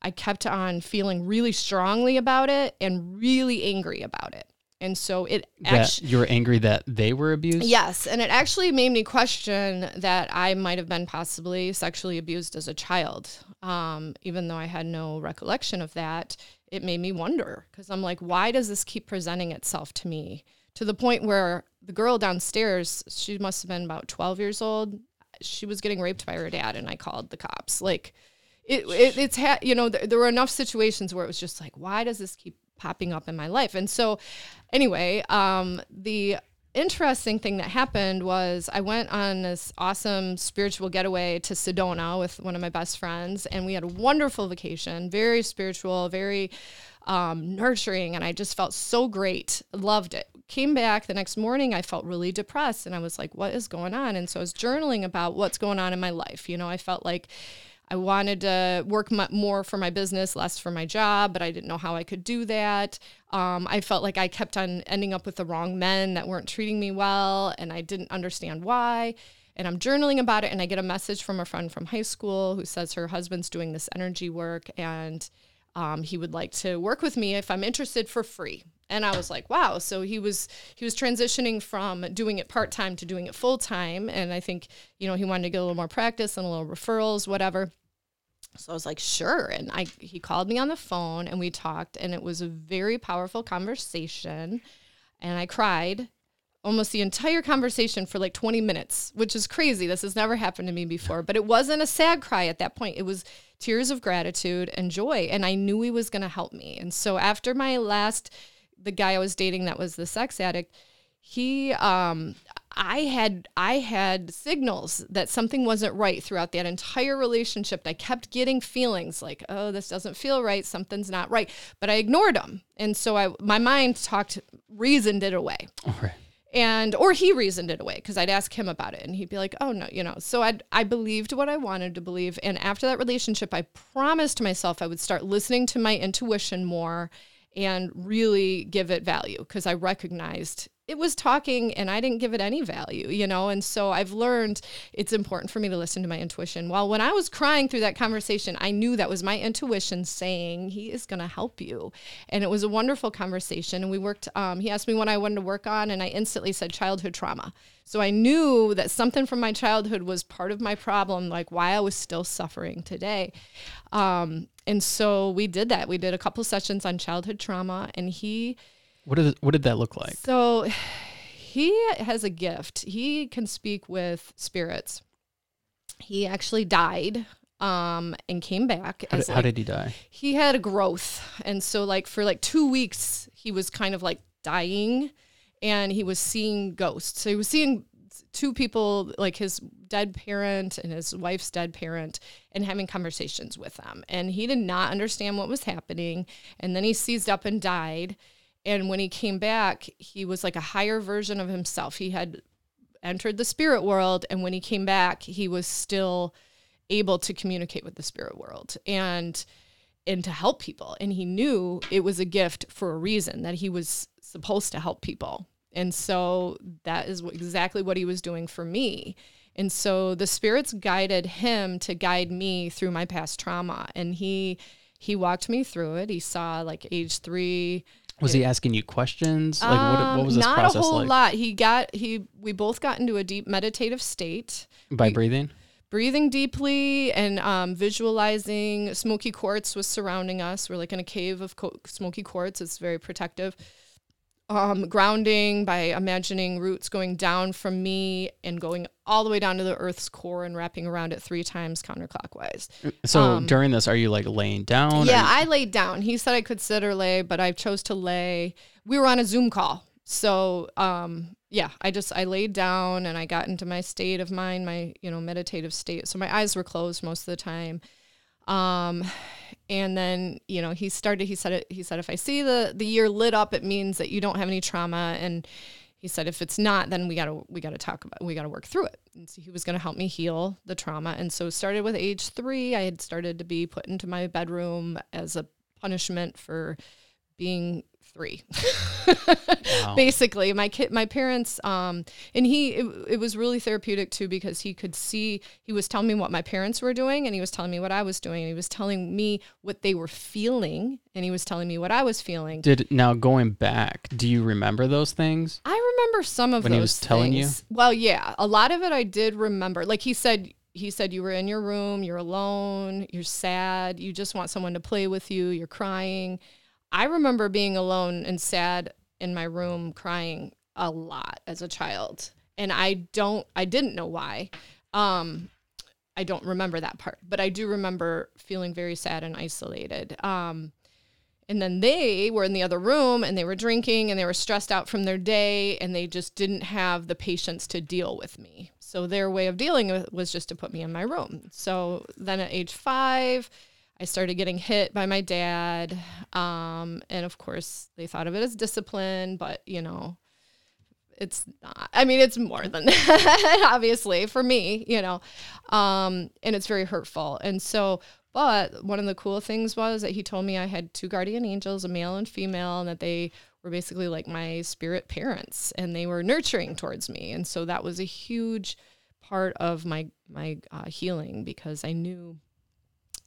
[SPEAKER 2] I kept on feeling really strongly about it and really angry about it. And so it actually
[SPEAKER 1] you were angry that they were abused?
[SPEAKER 2] Yes, and it actually made me question that I might have been possibly sexually abused as a child. Um, even though I had no recollection of that, it made me wonder because I'm like, why does this keep presenting itself to me? To the point where the girl downstairs, she must have been about 12 years old. She was getting raped by her dad, and I called the cops. Like, it, it it's ha- you know th- there were enough situations where it was just like, why does this keep popping up in my life? And so, anyway, um, the interesting thing that happened was I went on this awesome spiritual getaway to Sedona with one of my best friends, and we had a wonderful vacation, very spiritual, very um, nurturing, and I just felt so great. Loved it. Came back the next morning, I felt really depressed, and I was like, "What is going on?" And so I was journaling about what's going on in my life. You know, I felt like I wanted to work more for my business, less for my job, but I didn't know how I could do that. Um, I felt like I kept on ending up with the wrong men that weren't treating me well, and I didn't understand why. And I'm journaling about it, and I get a message from a friend from high school who says her husband's doing this energy work, and um, he would like to work with me if I'm interested for free. And I was like, wow. So he was he was transitioning from doing it part time to doing it full time, and I think you know he wanted to get a little more practice and a little referrals, whatever. So I was like, sure. And I he called me on the phone and we talked and it was a very powerful conversation. And I cried almost the entire conversation for like 20 minutes, which is crazy. This has never happened to me before. But it wasn't a sad cry at that point. It was tears of gratitude and joy. And I knew he was gonna help me. And so after my last the guy I was dating that was the sex addict, he um I had I had signals that something wasn't right throughout that entire relationship. I kept getting feelings like, "Oh, this doesn't feel right. Something's not right." But I ignored them, and so I my mind talked, reasoned it away.
[SPEAKER 1] All right.
[SPEAKER 2] And or he reasoned it away because I'd ask him about it, and he'd be like, "Oh no, you know." So I I believed what I wanted to believe, and after that relationship, I promised myself I would start listening to my intuition more and really give it value because I recognized it was talking and I didn't give it any value, you know? And so I've learned it's important for me to listen to my intuition. While when I was crying through that conversation, I knew that was my intuition saying, he is going to help you. And it was a wonderful conversation. And we worked, um, he asked me what I wanted to work on, and I instantly said childhood trauma. So I knew that something from my childhood was part of my problem, like why I was still suffering today. Um, and so we did that. We did a couple sessions on childhood trauma, and he,
[SPEAKER 1] what did what did that look like?
[SPEAKER 2] So he has a gift. He can speak with spirits. He actually died um, and came back.
[SPEAKER 1] How, did, like, how did he die?
[SPEAKER 2] He had a growth, and so like for like two weeks, he was kind of like dying, and he was seeing ghosts. So he was seeing two people, like his dead parent and his wife's dead parent, and having conversations with them. And he did not understand what was happening. And then he seized up and died. And when he came back, he was like a higher version of himself. He had entered the spirit world. And when he came back, he was still able to communicate with the spirit world and and to help people. And he knew it was a gift for a reason that he was supposed to help people. And so that is exactly what he was doing for me. And so the spirits guided him to guide me through my past trauma. And he he walked me through it. He saw like age three,
[SPEAKER 1] was he asking you questions? Like what, what was this
[SPEAKER 2] um, not
[SPEAKER 1] process
[SPEAKER 2] a whole
[SPEAKER 1] like?
[SPEAKER 2] lot. He got he we both got into a deep meditative state.
[SPEAKER 1] By
[SPEAKER 2] We-
[SPEAKER 1] breathing?
[SPEAKER 2] breathing deeply and um, visualizing smoky quartz was surrounding us. We're like in a cave of co- smoky quartz. It's very protective. Um, grounding by imagining roots going down from me and going all the way down to the earth's core and wrapping around it three times counterclockwise.
[SPEAKER 1] So during this, are you like laying down?
[SPEAKER 2] Um, Yeah,
[SPEAKER 1] you-
[SPEAKER 2] I laid down. He said I could sit or lay, but I chose to lay. We were on a Zoom call. So, um, yeah, I just I laid down and I got into my state of mind, my, you know, meditative state. So my eyes were closed most of the time. Um, and then, you know, he started he said it he said if I see the the year lit up, it means that you don't have any trauma. And he said if it's not then we got to we got to talk about we got to work through it. And so he was to help me heal the trauma. And so started with age 3 i had started to be put into my bedroom as a punishment for being three.
[SPEAKER 1] Wow.
[SPEAKER 2] Basically, my kid, my parents, um, and he, it, it was really therapeutic too because he could see. He was telling me what my parents were doing, and he was telling me what I was doing. And he was telling me what they were feeling, and he was telling me what I was feeling.
[SPEAKER 1] Did now going back, do you remember those things?
[SPEAKER 2] I remember some of
[SPEAKER 1] When
[SPEAKER 2] those
[SPEAKER 1] he was telling you?
[SPEAKER 2] things. Well, yeah, a lot of it I did remember. Like he said, he said you were in your room, you're alone, you're sad, you just want someone to play with you, you're crying. I remember being alone and sad in my room crying a lot as a child. And I don't I didn't know why. Um I don't remember that part, but I do remember feeling very sad and isolated. Um and then they were in the other room and they were drinking and they were stressed out from their day and they just didn't have the patience to deal with me. So their way of dealing with was just to put me in my room. So then at age five, I started getting hit by my dad. Um, and of course, they thought of it as discipline, but you know, it's not. I mean, it's more than that, obviously, for me, you know. Um, and it's very hurtful. And so, but one of the cool things was that he told me I had two guardian angels, a male and female, and that they were basically like my spirit parents and they were nurturing towards me. And so that was a huge part of my my uh, healing because I knew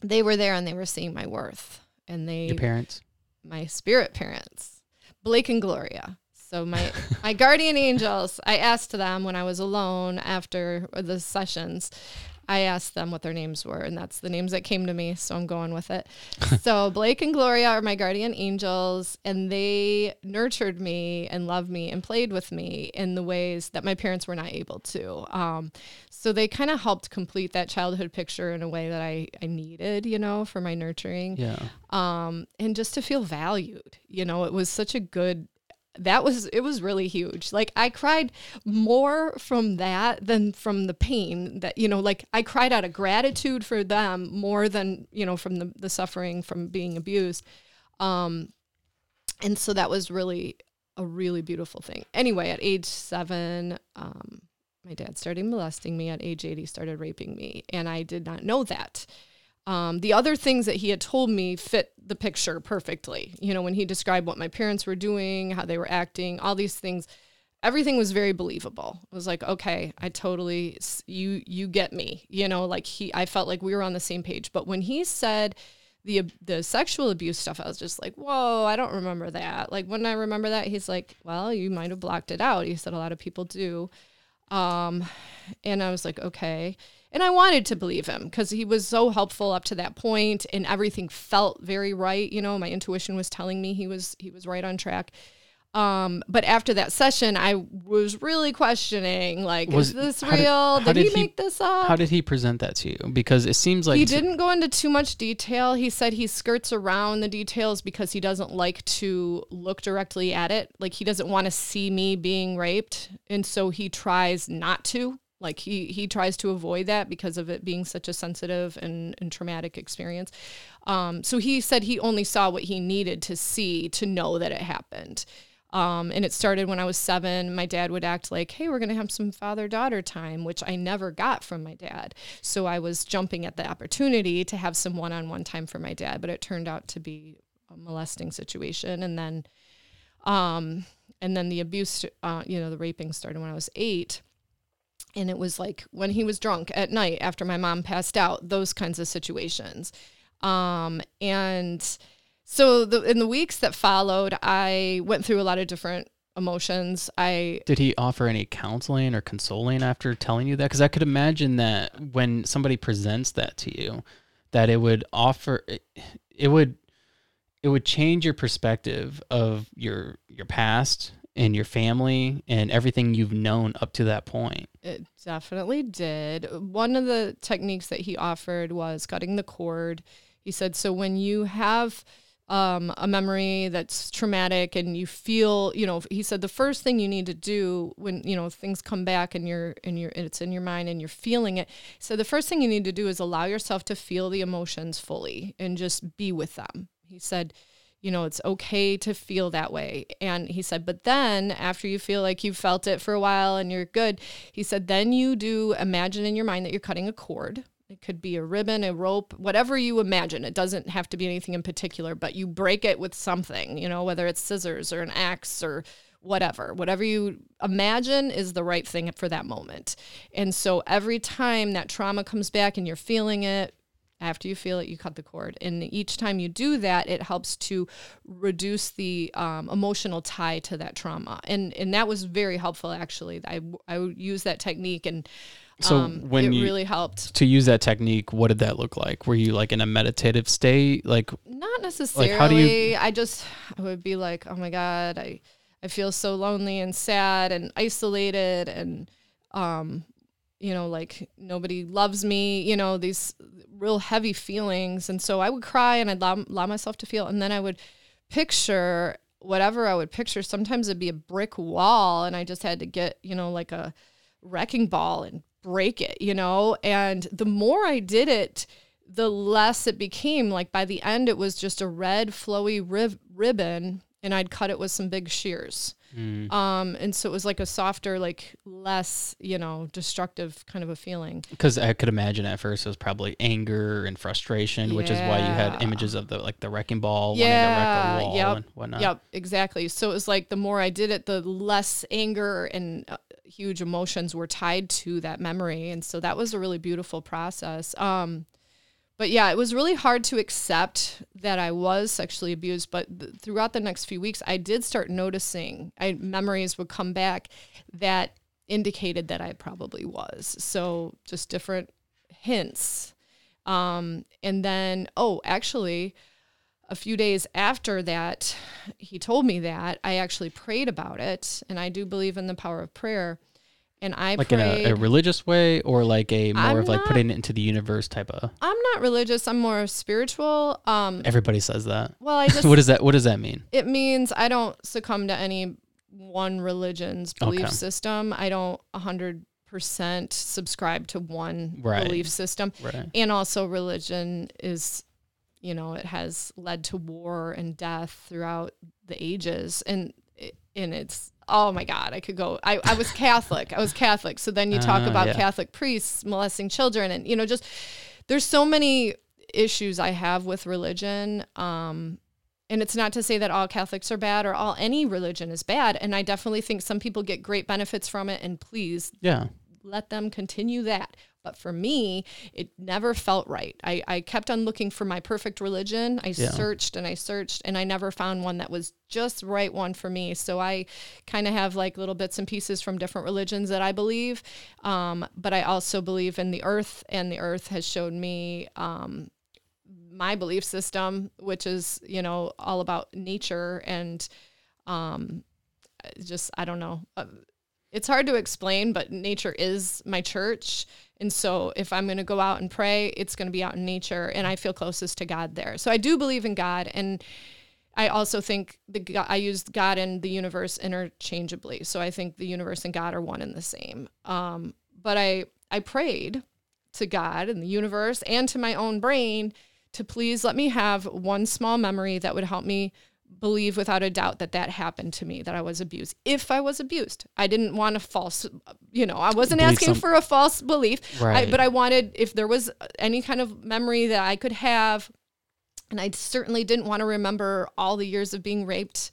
[SPEAKER 2] they were there and they were seeing my worth and they
[SPEAKER 1] Your parents?
[SPEAKER 2] my spirit parents, Blake and Gloria. So my my guardian angels, I asked them when I was alone after the sessions. I asked them what their names were, and that's the names that came to me. So I'm going with it. so Blake and Gloria are my guardian angels, and they nurtured me and loved me and played with me in the ways that my parents were not able to. Um, so they kind of helped complete that childhood picture in a way that I, I needed, you know, for my nurturing
[SPEAKER 1] Yeah.
[SPEAKER 2] um, and just to feel valued. You know, it was such a good. That was it was really huge. Like I cried more from that than from the pain that you know. Like I cried out of gratitude for them more than you know from the the suffering from being abused. Um, and so that was really a really beautiful thing. Anyway, at age seven, um, my dad started molesting me. At age eight, he started raping me, and I did not know that. Um, the other things that he had told me fit the picture perfectly. You know, when he described what my parents were doing, how they were acting, all these things, everything was very believable. It was like, okay, I totally you you get me. You know, like he, I felt like we were on the same page. But when he said the the sexual abuse stuff, I was just like, whoa, I don't remember that. Like when I remember that, he's like, well, you might have blocked it out. He said a lot of people do. Um, and I was like, okay. And I wanted to believe him because he was so helpful up to that point and everything felt very right. You know, my intuition was telling me he was he was right on track. Um, but after that session, I was really questioning, like,
[SPEAKER 1] Was-
[SPEAKER 2] is this
[SPEAKER 1] how did-
[SPEAKER 2] real? did, he,
[SPEAKER 1] he-
[SPEAKER 2] make this up?
[SPEAKER 1] How did he present that to you? Because it seems like
[SPEAKER 2] he
[SPEAKER 1] to-
[SPEAKER 2] didn't go into too much detail. He said he skirts around the details because he doesn't like to look directly at it. Like he doesn't want to see me being raped, and so he tries not to. Like he he tries to avoid that because of it being such a sensitive and, and traumatic experience. Um, so he said he only saw what he needed to see to know that it happened. Um, and it started when I was seven. My dad would act like, hey, we're going to have some father daughter time, which I never got from my dad. So I was jumping at the opportunity to have some one on one time for my dad, but it turned out to be a molesting situation. And then, um, and then the abuse, uh, you know, the raping started when I was eight. And it was like when he was drunk at night after my mom passed out, those kinds of situations. Um, and so the, in the weeks that followed, I went through a lot of different emotions. I
[SPEAKER 1] Did he offer any counseling or consoling after telling you that? Because I could imagine that when somebody presents that to you, that it would offer it, it would it would change your perspective of your your past and your family and everything you've known up to that point.
[SPEAKER 2] It definitely did. One of the techniques that he offered was cutting the cord. He said, so when you have um, a memory that's traumatic and you feel, you know, he said the first thing you need to do when you know things come back and you're and you're it's in your mind and you're feeling it. So the first thing you need to do is allow yourself to feel the emotions fully and just be with them. He said, you know, it's okay to feel that way. And he said, but then after you feel like you've felt it for a while and you're good, he said, then you do imagine in your mind that you're cutting a cord. it could be a ribbon, a rope, whatever you imagine. It doesn't have to be anything in particular, but you break it with something, you know, whether it's scissors or an axe or whatever. Whatever you imagine is the right thing for that moment. And so every time that trauma comes back and you're feeling it, after you feel it, you cut the cord. And each time you do that, it helps to reduce the um, emotional tie to that trauma. And and that was very helpful, actually. I, I use that technique and
[SPEAKER 1] So
[SPEAKER 2] um,
[SPEAKER 1] when
[SPEAKER 2] it
[SPEAKER 1] you
[SPEAKER 2] really helped.
[SPEAKER 1] to use that technique, what did that look like? Were you like in a meditative state? Like
[SPEAKER 2] Not necessarily.
[SPEAKER 1] how do you-
[SPEAKER 2] I just I would be like, oh my god, I I feel so lonely and sad and isolated and um you know like nobody loves me you know these real heavy feelings. And so i would cry and i'd allow, allow myself to feel. And then i would picture whatever i would picture. Sometimes it'd be a brick wall and i just had to get you know like a wrecking ball and break it you know? And the more i did it the less it became like by the end it was just a red flowy rib- ribbon and i'd cut it with some big shears.
[SPEAKER 1] Mm,
[SPEAKER 2] um and so it was like a softer like less you know destructive kind of a feeling.
[SPEAKER 1] Because I could imagine at first it was probably anger and frustration, which is why you had images of the like the wrecking ball,
[SPEAKER 2] Yeah,
[SPEAKER 1] wanting to wreck a wall
[SPEAKER 2] yep,
[SPEAKER 1] and whatnot.
[SPEAKER 2] yep exactly. So it was like the more i did it the less anger and uh, huge emotions were tied to that memory. And so that was a really beautiful process. Um but yeah, it was really hard to accept that I was sexually abused. But th- throughout the next few weeks, I did start noticing I, memories would come back that indicated that I probably was. So just different hints. Um, and then, oh, actually, a few days after that, he told me that I actually prayed about it, and I do believe in the power of prayer. And I
[SPEAKER 1] Like in a, a religious way or like a more
[SPEAKER 2] I'm
[SPEAKER 1] of like
[SPEAKER 2] not-
[SPEAKER 1] putting it into the universe type of
[SPEAKER 2] I'm not religious. I'm more spiritual. Um,
[SPEAKER 1] everybody says that.
[SPEAKER 2] well, I just
[SPEAKER 1] what does that what does that mean?
[SPEAKER 2] it means I don't succumb to any one religion's belief
[SPEAKER 1] Okay.
[SPEAKER 2] system. I don't 100% subscribe to one
[SPEAKER 1] Right.
[SPEAKER 2] belief system.
[SPEAKER 1] Right.
[SPEAKER 2] And also, religion is, you know, it has led to war and death throughout the ages. And, and it's, oh my God, I could go. I, I was Catholic. I was Catholic. So then you talk
[SPEAKER 1] Ah,
[SPEAKER 2] about
[SPEAKER 1] yeah.
[SPEAKER 2] Catholic priests molesting children and, you know, just there's so many issues I have with religion. Um, and it's not to say that all Catholics are bad or all any religion is bad. And I definitely think some people get great benefits from it. And please
[SPEAKER 1] Yeah.
[SPEAKER 2] let them continue that. But for me, it never felt right. I, I kept on looking for my perfect religion. I
[SPEAKER 1] Yeah.
[SPEAKER 2] searched and I searched and I never found one that was just right one for me. So I kind of have like little bits and pieces from different religions that I believe. Um, but I also believe in the earth, and the earth has showed me um, my belief system, which is, you know, all about nature and um, just, I don't know. Uh, it's hard to explain, but nature is my church. And so if I'm going to go out and pray, it's going to be out in nature and I feel closest to God there. So I do believe in God and I also think the I use God and the universe interchangeably. So I think the universe and God are one and the same. Um, but I I prayed to God and the universe and to my own brain to please let me have one small memory that would help me believe without a doubt that that happened to me that I was abused if I was abused I didn't want a false you know I wasn't
[SPEAKER 1] Believe
[SPEAKER 2] asking
[SPEAKER 1] some-
[SPEAKER 2] for a false belief I,
[SPEAKER 1] Right.
[SPEAKER 2] but I wanted if there was any kind of memory that I could have and I certainly didn't want to remember all the years of being raped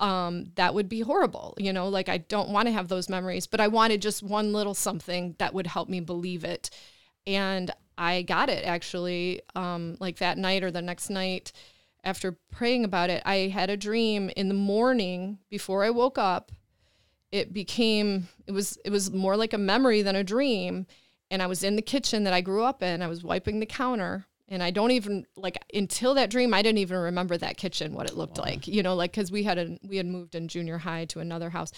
[SPEAKER 2] um, that would be horrible. You know, like I don't want to have those memories, but I wanted just one little something that would help me believe it. And I got it actually, um, like that night or the next night after praying about it. I had a dream in the morning before I woke up. It became, it was, it was more like a memory than a dream. And I was in the kitchen that I grew up in. I was wiping the counter and I don't even like until that dream I didn't even remember that kitchen what it looked like you know like cuz we had a we had moved in junior high to another house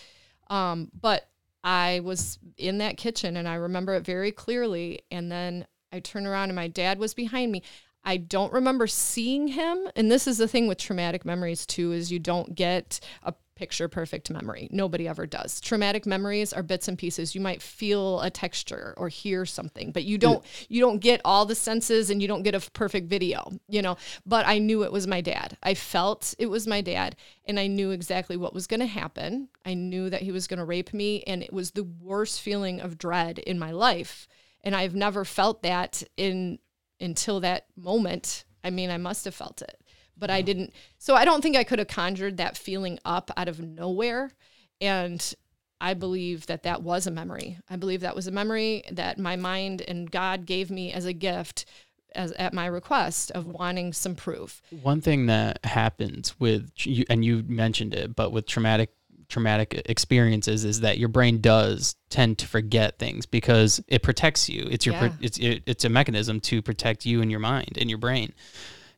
[SPEAKER 2] um but I was in that kitchen and I remember it very clearly and then I turned around and my dad was behind me I don't remember seeing him. And this is the thing with traumatic memories too is you don't get a picture perfect memory. Nobody ever does. Traumatic memories are bits and pieces. You might feel a texture or hear something but you don't you don't get all the senses and you don't get a perfect video you know? But i knew it was my dad. I felt it was my dad and i knew exactly what was going to happen. I knew that he was going to rape me and it was the worst feeling of dread in my life. And I've never felt that in until that moment. I mean, I must have felt it, but I didn't. So I don't think I could have conjured that feeling up out of nowhere. And I believe that that was a memory. I believe that was a memory that my mind and God gave me as a gift as at my request of wanting some proof.
[SPEAKER 1] One thing that happens with you, and you mentioned it, but with traumatic traumatic experiences is that your brain does tend to forget things because it protects you. It's your
[SPEAKER 2] Yeah.
[SPEAKER 1] it's it, it's a mechanism to protect you and your mind and your brain.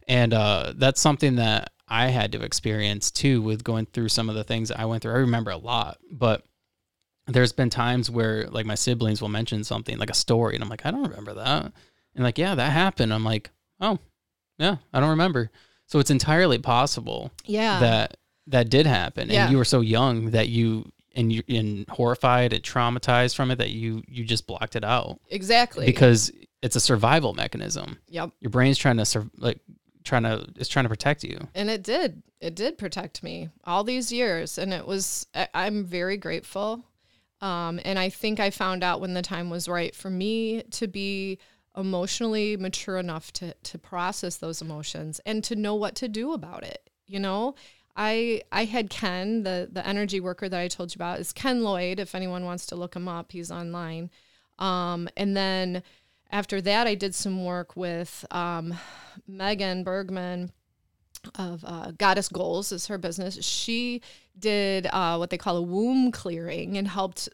[SPEAKER 1] And uh, that's something that I had to experience too with going through some of the things I went through. I remember a lot, but there's been times where like my siblings will mention something like a story and I'm like, I don't remember that. And like, yeah, that happened. I'm like, oh, yeah, I don't remember. So it's entirely possible
[SPEAKER 2] Yeah.
[SPEAKER 1] that that did happen,
[SPEAKER 2] Yeah.
[SPEAKER 1] and you were so young that you and you and horrified and traumatized from it that you you just blocked it out
[SPEAKER 2] exactly.
[SPEAKER 1] because it's a survival mechanism.
[SPEAKER 2] yep.
[SPEAKER 1] Your brain's trying to sur- like trying to it's trying to protect you.
[SPEAKER 2] And it did. It did protect me all these years. And it was, I- I'm very grateful. Um, and I think I found out when the time was right for me to be emotionally mature enough to, to process those emotions and to know what to do about it. You know, I, I had Ken, the, the energy worker that I told you about is Ken Lloyd. If anyone wants to look him up, he's online. Um, and then after that, I did some work with um, Megan Bergman of uh, Goddess Goals is her business. She did uh, what they call a womb clearing and helped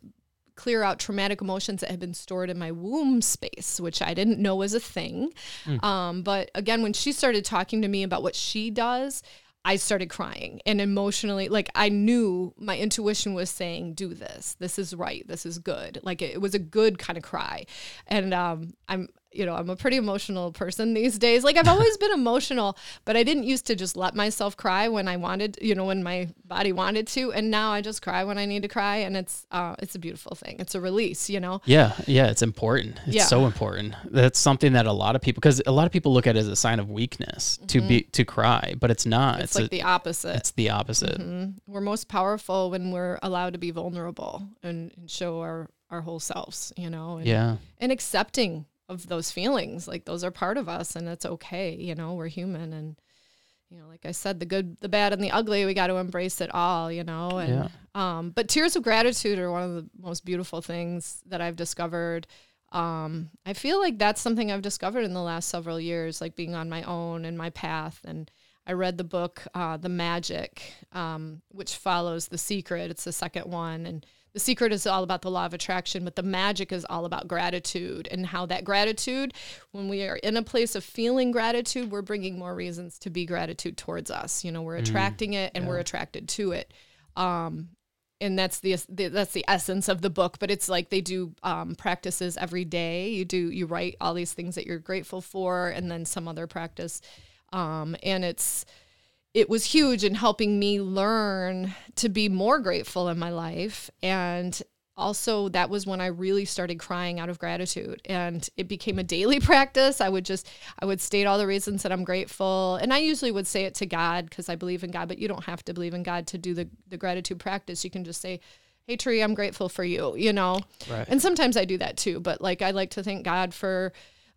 [SPEAKER 2] clear out traumatic emotions that had been stored in my womb space, which I didn't know was a thing. Um, but again, when she started talking to me about what she does, I started crying and emotionally, like I knew my intuition was saying, "Do this. This is right. This is good." Like it, it was a good kind of cry, and um, I'm, you know, I'm a pretty emotional person these days. Like I've always been emotional, but I didn't used to just let myself cry when I wanted, you know, when my body wanted to, and now I just cry when I need to cry, and it's, uh, it's a beautiful thing. It's a release, you know.
[SPEAKER 1] Yeah, yeah, it's important. It's
[SPEAKER 2] Yeah.
[SPEAKER 1] so important. That's something that a lot of people because a lot of people look at it as a sign of weakness to be to cry, but it's not.
[SPEAKER 2] Mm-hmm. It's,
[SPEAKER 1] It's,
[SPEAKER 2] like
[SPEAKER 1] a,
[SPEAKER 2] the opposite.
[SPEAKER 1] it's the opposite.
[SPEAKER 2] Mhm. We're most powerful when we're allowed to be vulnerable and, and show our, our whole selves, you know, and,
[SPEAKER 1] Yeah.
[SPEAKER 2] and accepting of those feelings. Like those are part of us and it's okay. You know, we're human. And, you know, like I said, the good, the bad, and the ugly, we got to embrace it all, you know, and,
[SPEAKER 1] Yeah.
[SPEAKER 2] um, but tears of gratitude are one of the most beautiful things that I've discovered. Um, I feel like that's something I've discovered in the last several years, like being on my own and my path. And I read the book, uh, The Magic, um, which follows The Secret. It's the second one. And The Secret is all about the law of attraction, but The Magic is all about gratitude and how that gratitude, when we are in a place of feeling gratitude, we're bringing more reasons to be gratitude towards us. You know, we're attracting it and we're attracted to it. Um, and that's the, the that's the essence of the book but it's like they do um, practices every day you do you write all these things that you're grateful for and then some other practice um, and it's it was huge in helping me learn to be more grateful in my life. And also that was when i really started crying out of gratitude. And it became a daily practice. I would just i would state all the reasons that i'm grateful. And i usually would say it to god because i believe in god but you don't have to believe in god to do the, the gratitude practice. You can just say hey tree i'm grateful for you you know?
[SPEAKER 1] Right.
[SPEAKER 2] and sometimes i do that too but like i like to thank god for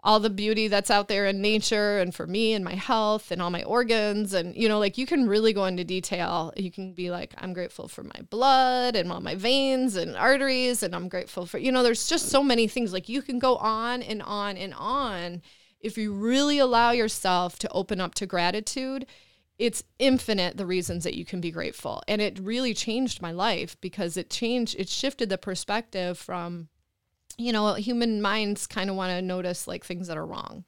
[SPEAKER 2] all the beauty that's out there in nature and for me and my health and all my organs. And you know like you can really go into detail. You can be like i'm grateful for my blood and all my veins and arteries and i'm grateful for you know there's just so many things. Like you can go on and on and on. If you really allow yourself to open up to gratitude it's infinite the reasons that you can be grateful. And it really changed my life because it changed it shifted the perspective from you know, human minds kind of want to notice like things that are wrong.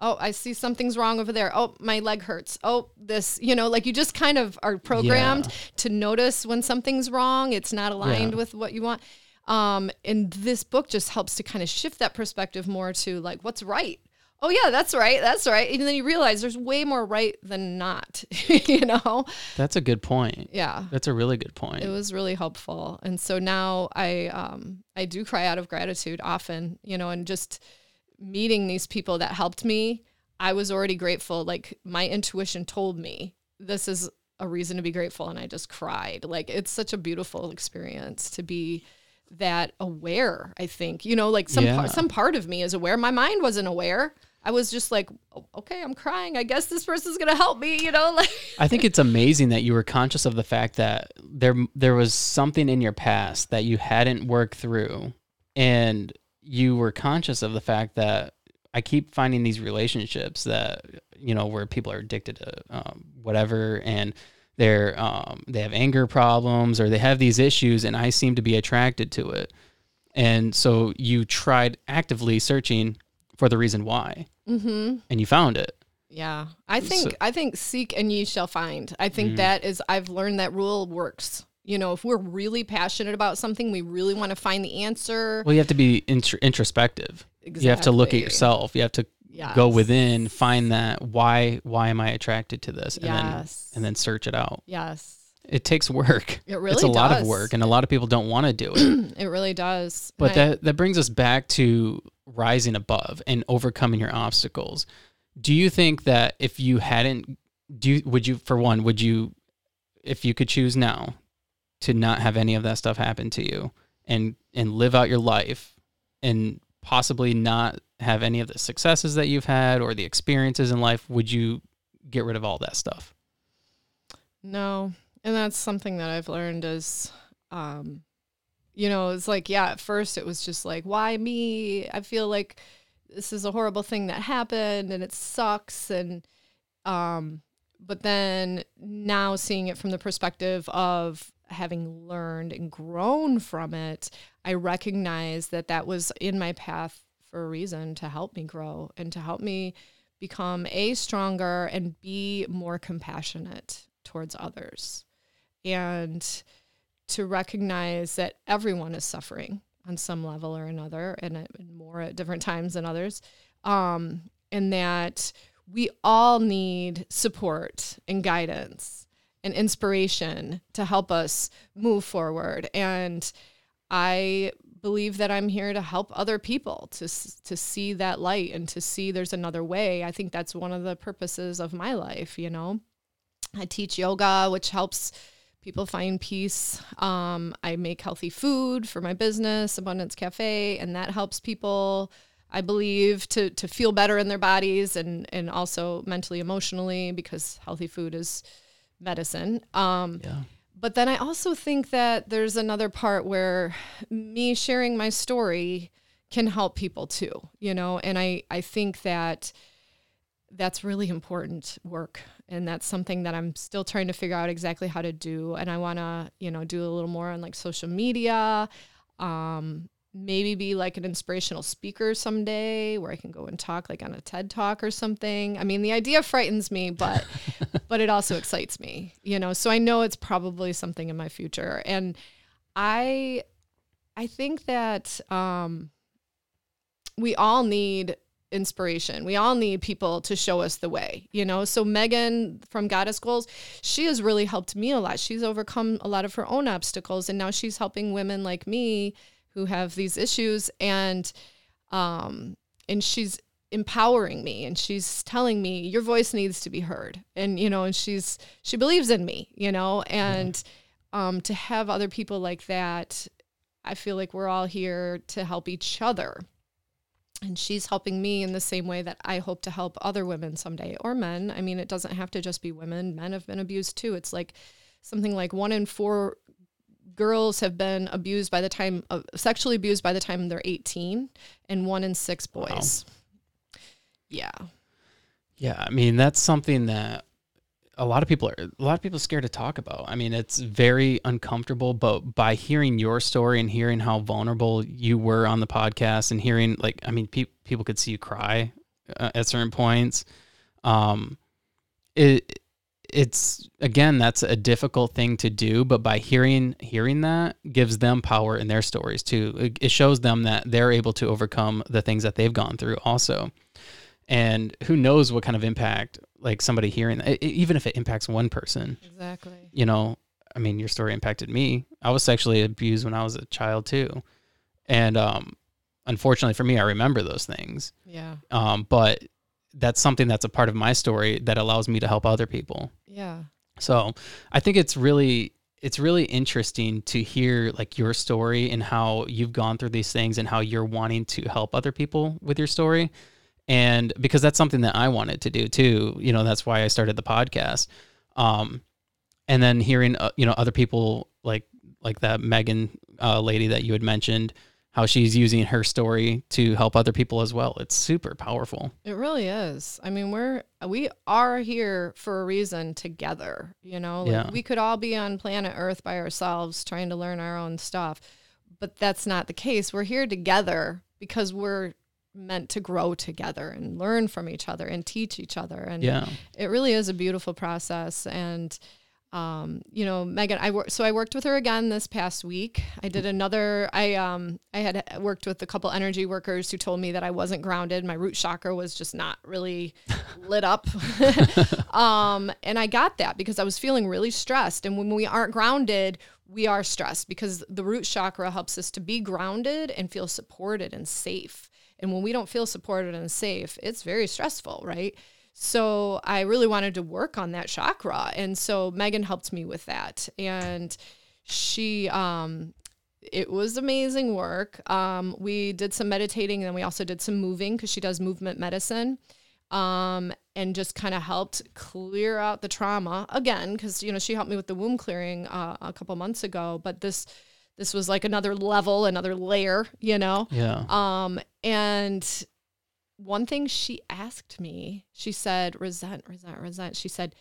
[SPEAKER 2] Oh, I see something's wrong over there. Oh, my leg hurts. Oh, this, you know, like you just kind of are programmed
[SPEAKER 1] Yeah.
[SPEAKER 2] to notice when something's wrong. It's not aligned
[SPEAKER 1] Yeah.
[SPEAKER 2] with what you want. Um, and this book just helps to kind of shift that perspective more to like what's right. Oh yeah, that's right. That's right. And then you realize there's way more right than not, you know?
[SPEAKER 1] That's a good point.
[SPEAKER 2] Yeah
[SPEAKER 1] That's a really good point.
[SPEAKER 2] it was really helpful and so now i um i do cry out of gratitude often you know and just meeting these people that helped me i was already grateful like my intuition told me this is a reason to be grateful and i just cried like it's such a beautiful experience to be that aware. I think you know, like some
[SPEAKER 1] Yeah.
[SPEAKER 2] par- some part of me is aware. My mind wasn't aware. I was just like, "Oh, okay, I'm crying. I guess this person's gonna help me. You know, like
[SPEAKER 1] I think it's amazing that you were conscious of the fact that there there was something in your past that you hadn't worked through, and you were conscious of the fact that I keep finding these relationships that you know where people are addicted to um, whatever, and they're um, they have anger problems or they have these issues, and I seem to be attracted to it, and so you tried actively searching for the reason why,
[SPEAKER 2] mm-hmm.
[SPEAKER 1] and you found it.
[SPEAKER 2] Yeah. I think
[SPEAKER 1] So-
[SPEAKER 2] I think seek and ye shall find. I think
[SPEAKER 1] Mhm.
[SPEAKER 2] that is I've learned that rule works. You know, if we're really passionate about something, we really want to find the answer.
[SPEAKER 1] Well, you have to be intr- introspective. You have to look at yourself. You have to go within, find that why why am I attracted to this, and
[SPEAKER 2] Yes.
[SPEAKER 1] then and then search it out.
[SPEAKER 2] Yes.
[SPEAKER 1] It takes work.
[SPEAKER 2] It really does.
[SPEAKER 1] it's a lot of work, and a lot of people don't want to do it.
[SPEAKER 2] It really does.
[SPEAKER 1] but
[SPEAKER 2] And I-
[SPEAKER 1] that that brings us back to rising above and overcoming your obstacles. Do you think that if you hadn't, do you, would you for one would you, if you could choose now, to not have any of that stuff happen to you and and live out your life and possibly not have any of the successes that you've had or the experiences in life, would you get rid of all that stuff?
[SPEAKER 2] No. And that's something that I've learned is um you know, it's like yeah, at first it was just like why me? I feel like this is a horrible thing that happened and it sucks and um but then now seeing it from the perspective of having learned and grown from it, I recognize that that was in my path for a reason to help me grow and to help me become a stronger and be more compassionate towards others and to recognize that everyone is suffering on some level or another and at- and more at different times than others. Um, and that we all need support and guidance and inspiration to help us move forward. And i believe that i'm here to help other people to to see that light and to see there's another way. I think that's one of the purposes of my life you know? I teach yoga which helps people find peace um, i make healthy food for my business abundance cafe and that helps people i believe to to feel better in their bodies and and also mentally emotionally because healthy food is medicine um,
[SPEAKER 1] Yeah.
[SPEAKER 2] but then I also think that there's another part where me sharing my story can help people too, you know, and I, I think that that's really important work. And that's something that I'm still trying to figure out exactly how to do. And I want to, you know, do a little more on like social media, um, maybe be like an inspirational speaker someday where I can go and talk like on a TED talk or something. I mean, the idea frightens me, but but it also excites me, you know. So I know it's probably something in my future. And I I think that um we all need inspiration. We all need people to show us the way, you know. So Megan from Goddess Goals, she has really helped me a lot. She's overcome a lot of her own obstacles and now she's helping women like me who have these issues and um and she's empowering me and she's telling me your voice needs to be heard and you know and she's she believes in me you know and um to have other people like that i feel like we're all here to help each other and she's helping me in the same way that I hope to help other women someday or men. I mean, it doesn't have to just be women. Men have been abused too. It's like something like one in four girls have been abused by the time uh, sexually abused by the time they're 18 and one in six boys. Yeah.
[SPEAKER 1] Yeah, I mean that's something that a lot of people are a lot of people are scared to talk about. I mean, it's very uncomfortable, but by hearing your story and hearing how vulnerable you were on the podcast and hearing like I mean, pe- people could see you cry uh, at certain points. Um it it's again that's a difficult thing to do but by hearing hearing that gives them power in their stories too it, it shows them that they're able to overcome the things that they've gone through also and who knows what kind of impact like somebody hearing that, even if it impacts one person
[SPEAKER 2] Exactly.
[SPEAKER 1] you know i mean your story impacted me i was sexually abused when i was a child too and um unfortunately for me i remember those things
[SPEAKER 2] Yeah.
[SPEAKER 1] um but that's something that's a part of my story that allows me to help other people
[SPEAKER 2] Yeah.
[SPEAKER 1] so I think it's really it's really interesting to hear like your story and how you've gone through these things and how you're wanting to help other people with your story. And because that's something that I wanted to do too, you know, that's why I started the podcast. Um, and then hearing, uh, you know, other people like, like that Megan uh, lady that you had mentioned, how she's using her story to help other people as well. It's super powerful.
[SPEAKER 2] It really is. I mean, we're we are here for a reason together, you know? Like
[SPEAKER 1] Yeah.
[SPEAKER 2] we could all be on planet Earth by ourselves trying to learn our own stuff. But that's not the case. We're here together because we're meant to grow together and learn from each other and teach each other. And
[SPEAKER 1] Yeah.
[SPEAKER 2] it really is a beautiful process. And um, you know megan i worked so i worked with her again this past week. I did another i um i had worked with a couple energy workers who told me that i wasn't grounded. My root chakra was just not really lit up. Um and i got that because i was feeling really stressed. And when we aren't grounded we are stressed because the root chakra helps us to be grounded and feel supported and safe and when we don't feel supported and safe it's very stressful right so I really wanted to work on that chakra. And so Megan helped me with that. And she, um, it was amazing work. Um, we did some meditating and then we also did some moving because she does movement medicine. Um, and just kind of helped clear out the trauma again because you know she helped me with the womb clearing uh, a couple months ago, but this this was like another level, another layer, you know.
[SPEAKER 1] Yeah.
[SPEAKER 2] Um, and one thing she asked me, she said, resent, resent, resent. She said,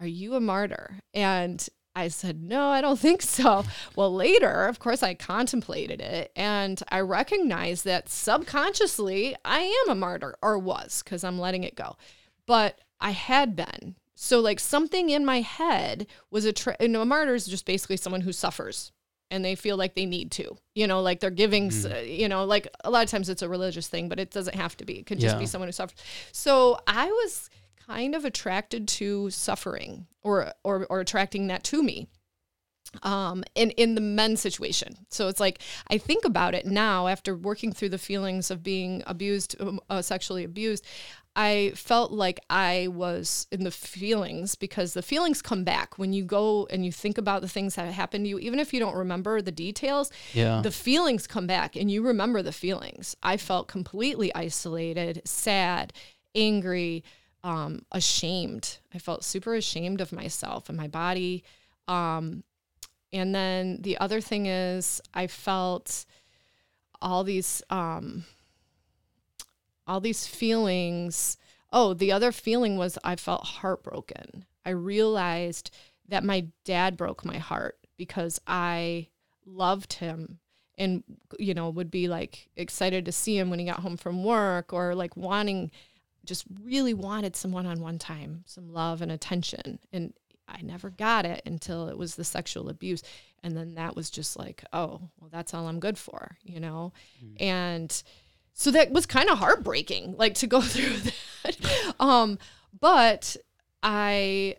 [SPEAKER 2] Are you a martyr? And I said, No, I don't think so. Well, later, of course, I contemplated it and I recognized that subconsciously I am a martyr or was because I'm letting it go. But I had been. So, like, something in my head was a, tra- you know, a martyr is just basically someone who suffers and they feel like they need to, you know, like they're giving, uh, you know, like a lot of times it's a religious thing, but it doesn't have to be. It could just be someone who suffers. So I was kind of attracted to suffering or, or, or attracting that to me um in in the men's situation so it's like i think about it now after working through the feelings of being abused um, uh, sexually abused i felt like i was in the feelings because the feelings come back. When you go and you think about the things that happened to you even if you don't remember the details
[SPEAKER 1] Yeah.
[SPEAKER 2] the feelings come back and you remember the feelings. I felt completely isolated sad angry um ashamed. I felt super ashamed of myself and my body. Um and then the other thing is i felt all these um all these feelings. Oh the other feeling was i felt heartbroken. I realized that my dad broke my heart because i loved him and you know would be like excited to see him when he got home from work or like wanting just really wanted some one-on-one time some love and attention. And i never got it until it was the sexual abuse. And then that was just like oh well that's all i'm good for you know? Mm. And so that was kind of heartbreaking like to go through that. Um but i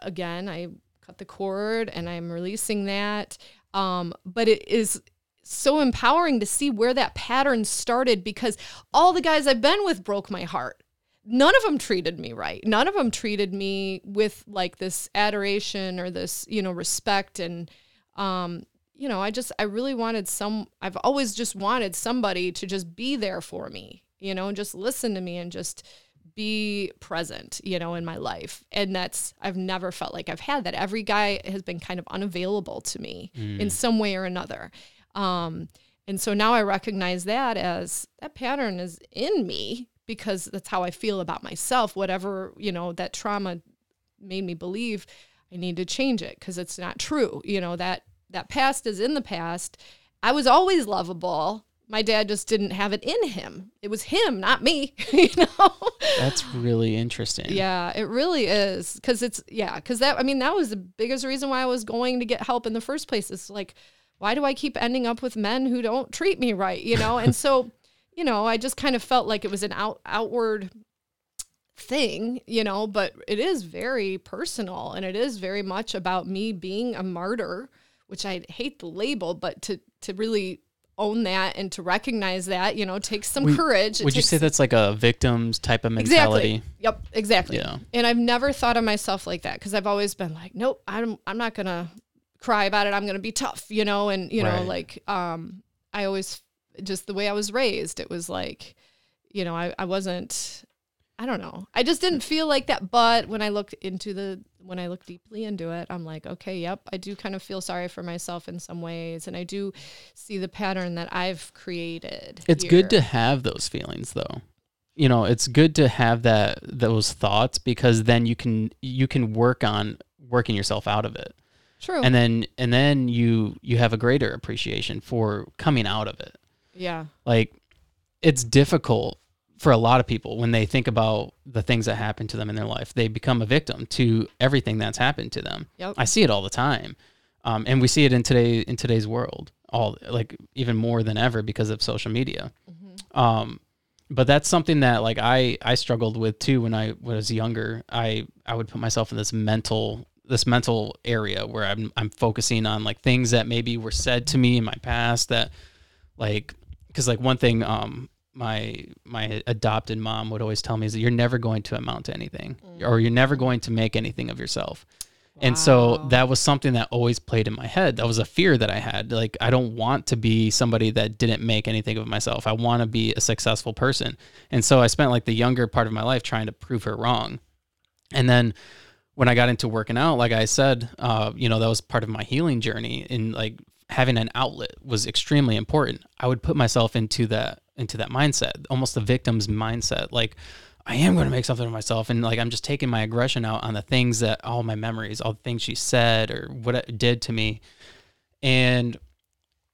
[SPEAKER 2] again i cut the cord and i'm releasing that. Um but it is so empowering to see where that pattern started because all the guys i've been with broke my heart. None of them treated me right. None of them treated me with like this adoration or this you know respect and um you know i just i really wanted some i've always just wanted somebody to just be there for me you know and just listen to me and just be present you know in my life. And that's i've never felt like i've had that. Every guy has been kind of unavailable to me in some way or another. Um and so now i recognize that as that pattern is in me because that's how i feel about myself. Whatever you know that trauma made me believe I need to change it because it's not true. You know, that that past is in the past. I was always lovable. My dad just didn't have it in him. It was him, not me, you know.
[SPEAKER 1] That's really interesting.
[SPEAKER 2] yeah, it really is cuz it's yeah, cuz that I mean that was the biggest reason why I was going to get help in the first place. It's like why do I keep ending up with men who don't treat me right, you know? And so, you know, I just kind of felt like it was an out outward thing, you know, but it is very personal and it is very much about me being a martyr, which I hate the label, but to to really own that and to recognize that, you know, takes some
[SPEAKER 1] Would-
[SPEAKER 2] courage. It
[SPEAKER 1] Would you
[SPEAKER 2] takes-
[SPEAKER 1] say that's like a victim's type of mentality?
[SPEAKER 2] Exactly. Yep, exactly.
[SPEAKER 1] Yeah.
[SPEAKER 2] And I've never thought of myself like that because I've always been like, nope, I'm I'm not gonna cry about it. I'm going to be tough, you know, and you know, like um I always just the way I was raised, it was like, you know, I I wasn't I don't know. I just didn't feel like that, but when I looked into the when I look deeply into it, I'm like, okay, yep, I do kind of feel sorry for myself in some ways and I do see the pattern that I've created.
[SPEAKER 1] It's good to have those feelings though. You know, it's good to have that those thoughts because then you can you can work on working yourself out of it.
[SPEAKER 2] True.
[SPEAKER 1] And then and then you you have a greater appreciation for coming out of it.
[SPEAKER 2] yeah.
[SPEAKER 1] Like it's difficult for a lot of people when they think about the things that happen to them in their life. They become a victim to everything that's happened to them.
[SPEAKER 2] Yep.
[SPEAKER 1] I see it all the time, um, and we see it in today in today's world, all like even more than ever because of social media. Um, but that's something that like I I struggled with too when I was younger. I I would put myself in this mental this mental area where I'm I'm focusing on like things that maybe were said to me in my past that like because like one thing um my my adopted mom would always tell me is that you're never going to amount to anything or you're never going to make anything of yourself. And so that was something that always played in my head. That was a fear that i had. Like i don't want to be somebody that didn't make anything of myself. I want to be a successful person. And so i spent like the younger part of my life trying to prove her wrong. And then when I got into working out, like I said, uh, you know, that was part of my healing journey. And like having an outlet was extremely important. I would put myself into that into that mindset, almost the victim's mindset. Like I am going to make something of myself, and like I'm just taking my aggression out on the things that all my memories, all the things she said or what it did to me. And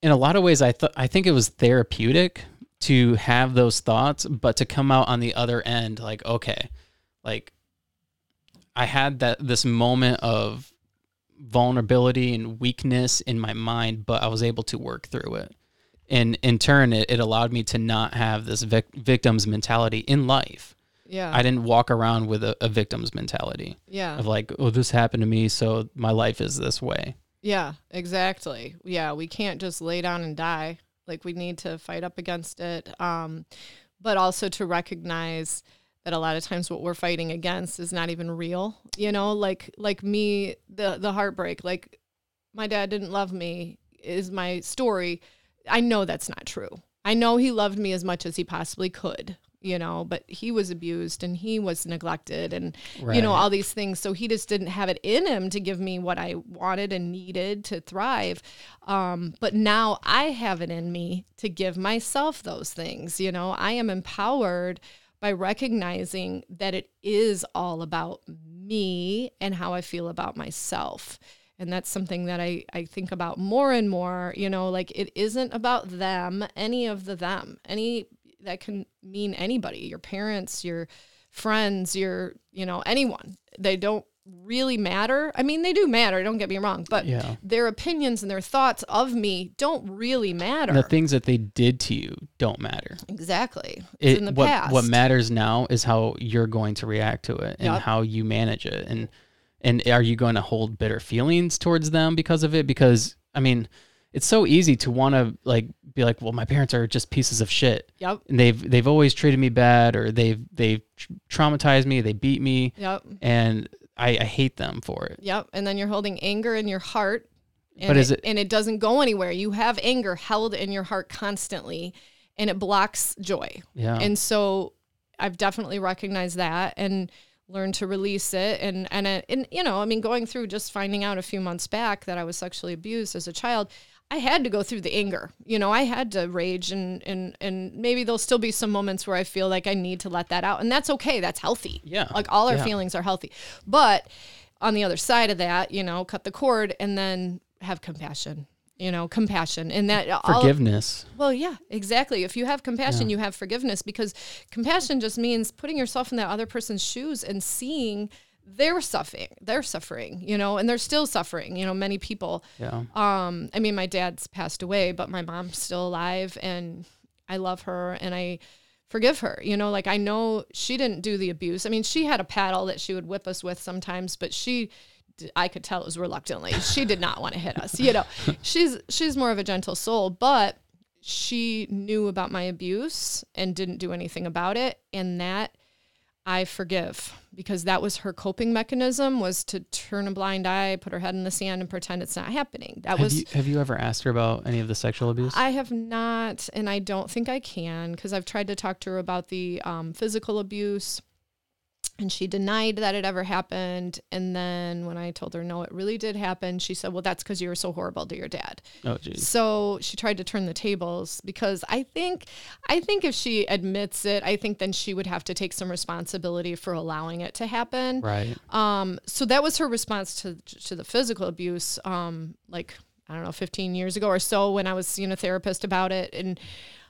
[SPEAKER 1] in a lot of ways, I thought I think it was therapeutic to have those thoughts, but to come out on the other end, like okay, like I had that this moment of vulnerability and weakness in my mind, but I was able to work through it. And in turn, it, it allowed me to not have this vic- victim's mentality in life.
[SPEAKER 2] Yeah.
[SPEAKER 1] I didn't walk around with a, a victim's mentality
[SPEAKER 2] yeah.
[SPEAKER 1] of like, oh, this happened to me, so my life is this way.
[SPEAKER 2] Yeah, exactly. Yeah, we can't just lay down and die. Like we need to fight up against it. Um, but also to recognize that a lot of times what we're fighting against is not even real. You know, like like me, the the heartbreak, like my dad didn't love me is my story. I know that's not true. I know he loved me as much as he possibly could, you know, but he was abused and he was neglected and you know all these things. So he just didn't have it in him to give me what i wanted and needed to thrive. Um, but now i have it in me to give myself those things you know. I am empowered by recognizing that it is all about me and how i feel about myself and that's something that I, I think about more and more you know like it isn't about them any of the them any that can mean anybody your parents your friends your you know anyone they don't really matter i mean they do matter don't get me wrong but
[SPEAKER 1] Yeah.
[SPEAKER 2] their opinions and their thoughts of me don't really matter
[SPEAKER 1] The things that they did to you don't matter.
[SPEAKER 2] exactly it's
[SPEAKER 1] It,
[SPEAKER 2] in the
[SPEAKER 1] what,
[SPEAKER 2] past
[SPEAKER 1] what matters now is how you're going to react to it and
[SPEAKER 2] Yep.
[SPEAKER 1] how you manage it. And and are you going to hold bitter feelings towards them because of it? Because I mean, it's so easy to want to like be like, well, my parents are just pieces of shit.
[SPEAKER 2] yep
[SPEAKER 1] And they've they've always treated me bad or they've they've traumatized me, they beat me,
[SPEAKER 2] yep
[SPEAKER 1] and I, I hate them for it.
[SPEAKER 2] Yep. And then you're holding anger in your heart. And
[SPEAKER 1] But is
[SPEAKER 2] it,
[SPEAKER 1] it-
[SPEAKER 2] and it doesn't go anywhere. You have anger held in your heart constantly and it blocks joy.
[SPEAKER 1] Yeah.
[SPEAKER 2] And so I've definitely recognized that and learned to release it and and uh, and you know, I mean going through just finding out a few months back that I was sexually abused as a child, I had to go through the anger. You know, I had to rage and and and maybe there'll still be some moments where I feel like I need to let that out and that's okay. That's healthy.
[SPEAKER 1] Yeah.
[SPEAKER 2] Like all our
[SPEAKER 1] Yeah.
[SPEAKER 2] feelings are healthy. But on the other side of that, you know, cut the cord and then have compassion. You know, compassion and that all-
[SPEAKER 1] Forgiveness.
[SPEAKER 2] well, yeah, exactly. If you have compassion,
[SPEAKER 1] Yeah.
[SPEAKER 2] you have forgiveness because compassion just means putting yourself in that other person's shoes and seeing their suffering, their suffering, you know, and they're still suffering, you know, many people.
[SPEAKER 1] Yeah.
[SPEAKER 2] Um, I mean, my dad's passed away, but my mom's still alive and I love her and I forgive her. You know, like I know she didn't do the abuse. I mean, she had a paddle that she would whip us with sometimes, but she I could tell it was reluctantly. She did not want to hit us. You know, she's she's more of a gentle soul, but she knew about my abuse and didn't do anything about it, and that I forgive because that was her coping mechanism was to turn a blind eye, put her head in the sand and pretend it's not happening. That
[SPEAKER 1] have
[SPEAKER 2] was
[SPEAKER 1] you have you ever asked her about any of the sexual abuse?
[SPEAKER 2] I have not, and I don't think I can because I've tried to talk to her about the um, physical abuse and she denied that it ever happened. And then when I told her no, it really did happen, she said, "Well, that's because you were so horrible to your dad."
[SPEAKER 1] oh, jeez.
[SPEAKER 2] So she tried to turn the tables because I think, I think if she admits it, I think then she would have to take some responsibility for allowing it to happen.
[SPEAKER 1] Right.
[SPEAKER 2] Um, so that was her response to to the physical abuse. Um, like I don't know, 15 years ago or so, when I was seeing a therapist about it, and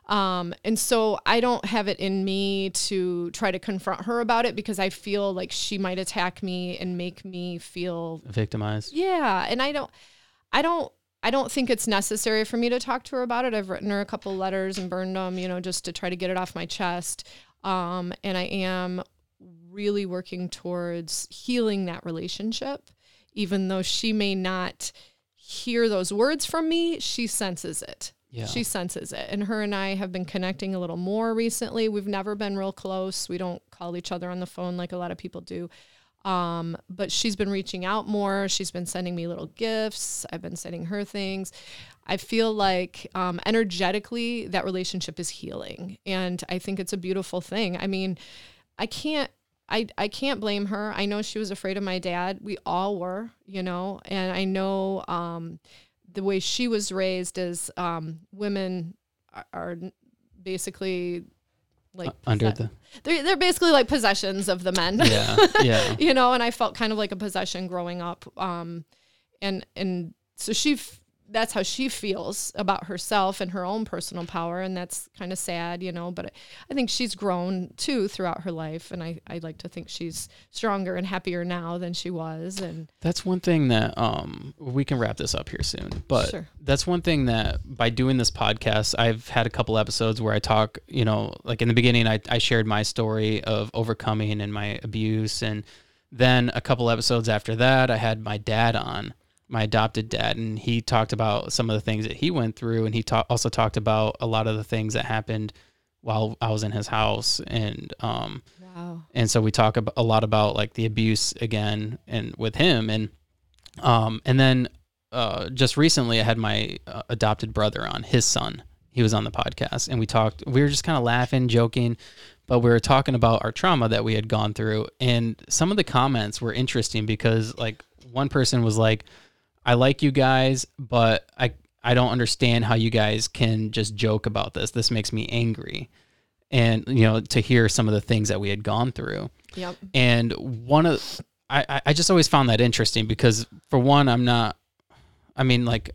[SPEAKER 2] um, and so I don't have it in me to try to confront her about it because I feel like she might attack me and make me feel
[SPEAKER 1] Victimized.
[SPEAKER 2] yeah, and I don't, I don't, I don't think it's necessary for me to talk to her about it. I've written her a couple letters and burned them, you know, just to try to get it off my chest. Um, and I am really working towards healing that relationship, even though she may not hear those words from me. She senses it.
[SPEAKER 1] Yeah.
[SPEAKER 2] She senses it. And her and I have been connecting a little more recently. We've never been real close. We don't call each other on the phone like a lot of people do. Um, but she's been reaching out more. She's been sending me little gifts. I've been sending her things. I feel like um, energetically that relationship is healing, and I think it's a beautiful thing. I mean, I can't. I, I can't blame her. I know she was afraid of my dad. We all were, you know, and I know um, the way she was raised is um, women are, are basically like
[SPEAKER 1] Uh, under the
[SPEAKER 2] they're, they're basically like possessions of the men.
[SPEAKER 1] Yeah yeah.
[SPEAKER 2] You know and i felt kind of like a possession growing up um and and so she f- that's how she feels about herself and her own personal power and that's kind of sad you know but I, think she's grown too throughout her life and I, I like to think she's stronger and happier now than she was and
[SPEAKER 1] That's one thing that um we can wrap this up here soon. But
[SPEAKER 2] Sure.
[SPEAKER 1] that's one thing that by doing this podcast, I've had a couple episodes where I talk, you know, like in the beginning I, I shared my story of overcoming and my abuse and then a couple episodes after that I had my dad on, my adopted dad, and he talked about some of the things that he went through and he ta- also talked about a lot of the things that happened while I was in his house and um
[SPEAKER 2] wow.
[SPEAKER 1] and so we talk a lot about like the abuse again and with him and um and then uh just recently i had my uh, adopted brother on his son. He was on the podcast and we talked we were just kind of laughing joking but we were talking about our trauma that we had gone through and some of the comments were interesting because like one person was like i like you guys but i i don't understand how you guys can just joke about this. This makes me angry. And you know to hear some of the things that we had gone through.
[SPEAKER 2] Yep.
[SPEAKER 1] And one of I, I- I just always found that interesting because for one i'm not i mean like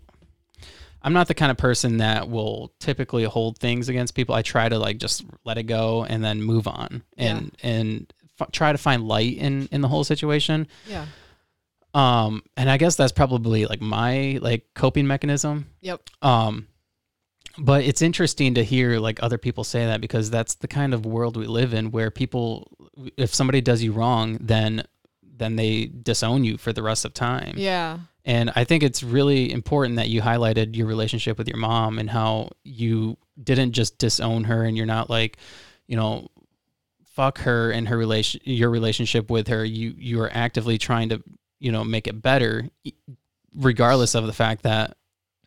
[SPEAKER 1] i'm not the kind of person that will typically hold things against people. I try to like just let it go and then move on and and f- try to find light in in the whole situation.
[SPEAKER 2] Yeah
[SPEAKER 1] um and i guess that's probably like my like coping mechanism
[SPEAKER 2] yep
[SPEAKER 1] um, but it's interesting to hear like other people say that because that's the kind of world we live in where people, if somebody does you wrong, then then they disown you for the rest of time.
[SPEAKER 2] yeah
[SPEAKER 1] And I think it's really important that you highlighted your relationship with your mom and how you didn't just disown her and you're not like, you know, fuck her and her relation your relationship with her. You you are actively trying to, you know, make it better regardless of the fact that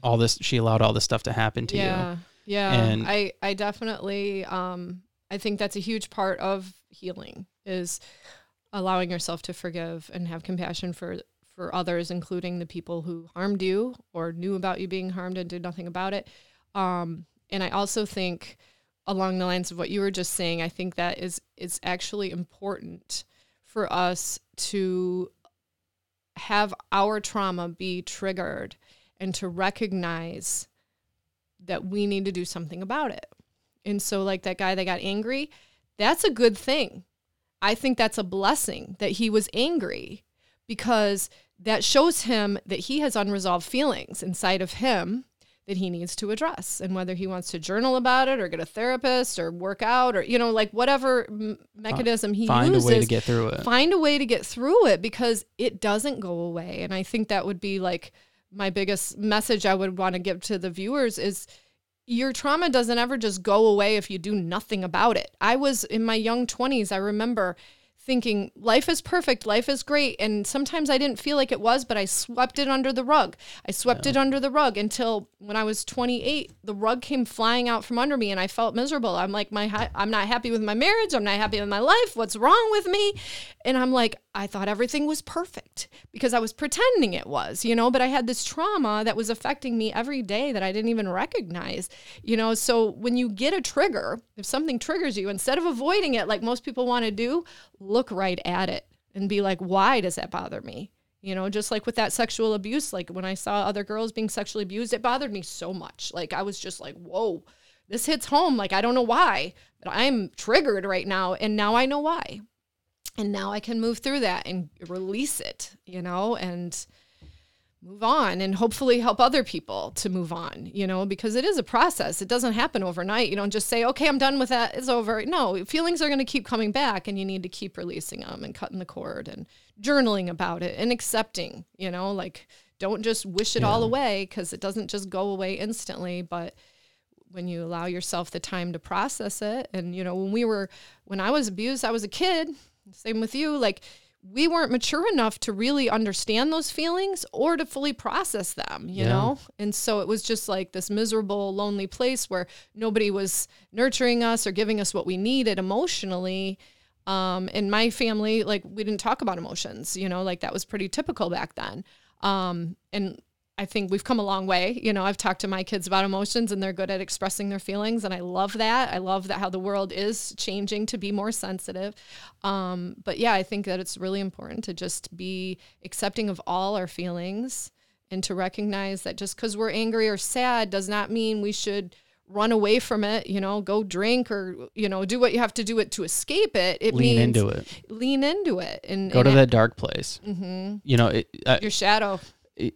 [SPEAKER 1] all this she allowed all this stuff to happen to you.
[SPEAKER 2] yeah yeah
[SPEAKER 1] And-
[SPEAKER 2] i i definitely um i think that's a huge part of healing is allowing yourself to forgive and have compassion for for others including the people who harmed you or knew about you being harmed and did nothing about it um and i also think along the lines of what you were just saying i think that is is actually important for us to have our trauma be triggered and to recognize that we need to do something about it. And so, like that guy that got angry, that's a good thing. I think that's a blessing that he was angry because that shows him that he has unresolved feelings inside of him that he needs to address. And whether he wants to journal about it or get a therapist or work out or, you know, like whatever m- mechanism he
[SPEAKER 1] Find
[SPEAKER 2] uses
[SPEAKER 1] a way to get through it.
[SPEAKER 2] find a way to get through it because it doesn't go away and i think that would be like my biggest message i would want to give to the viewers is your trauma doesn't ever just go away if you do nothing about it i was in my young 20s i remember thinking life is perfect, life is great. And sometimes I didn't feel like it was, but I swept it under the rug. I swept it under the rug until when I was 28, the rug came flying out from under me and I felt miserable. I'm like, my, ha- I'm not happy with my marriage. I'm not happy with my life. What's wrong with me? And I'm like, I thought everything was perfect because I was pretending it was, you know, but I had this trauma that was affecting me every day that I didn't even recognize, you know. So when you get a trigger, if something triggers you, instead of avoiding it like most people want to do, look right at it and be like, why does that bother me? You know, just like with that sexual abuse, like when I saw other girls being sexually abused, it bothered me so much. Like I was just like, whoa, this hits home. Like I don't know why, but I'm triggered right now. And now I know why and now I can move through that and release it, you know, and move on and hopefully help other people to move on, you know, because it is a process. It doesn't happen overnight. You don't just say, okay, I'm done with that. It's over. No, feelings are going to keep coming back and you need to keep releasing them and cutting the cord and journaling about it and accepting, you know, like don't just wish it yeah. all away because it doesn't just go away instantly, but when you allow yourself the time to process it and you know when we were when i was abused i was a kid same with you. Like, we weren't mature enough to really understand those feelings or to fully process them, you yeah. know? And so it was just like this miserable, lonely place where nobody was nurturing us or giving us what we needed emotionally. Um, in my family, like we didn't talk about emotions, you know, like that was pretty typical back then. Um, and I think we've come a long way. You know, I've talked to my kids about emotions and they're good at expressing their feelings. And I love that. I love that how the world is changing to be more sensitive. Um, but yeah, I think that it's really important to just be accepting of all our feelings and to recognize that just because we're angry or sad does not mean we should run away from it, you know, go drink or, you know, do what you have to do it to escape it. It
[SPEAKER 1] lean into it.
[SPEAKER 2] Lean into it and
[SPEAKER 1] go
[SPEAKER 2] and
[SPEAKER 1] to that dark place. Mm-hmm. You know, it,
[SPEAKER 2] uh, your shadow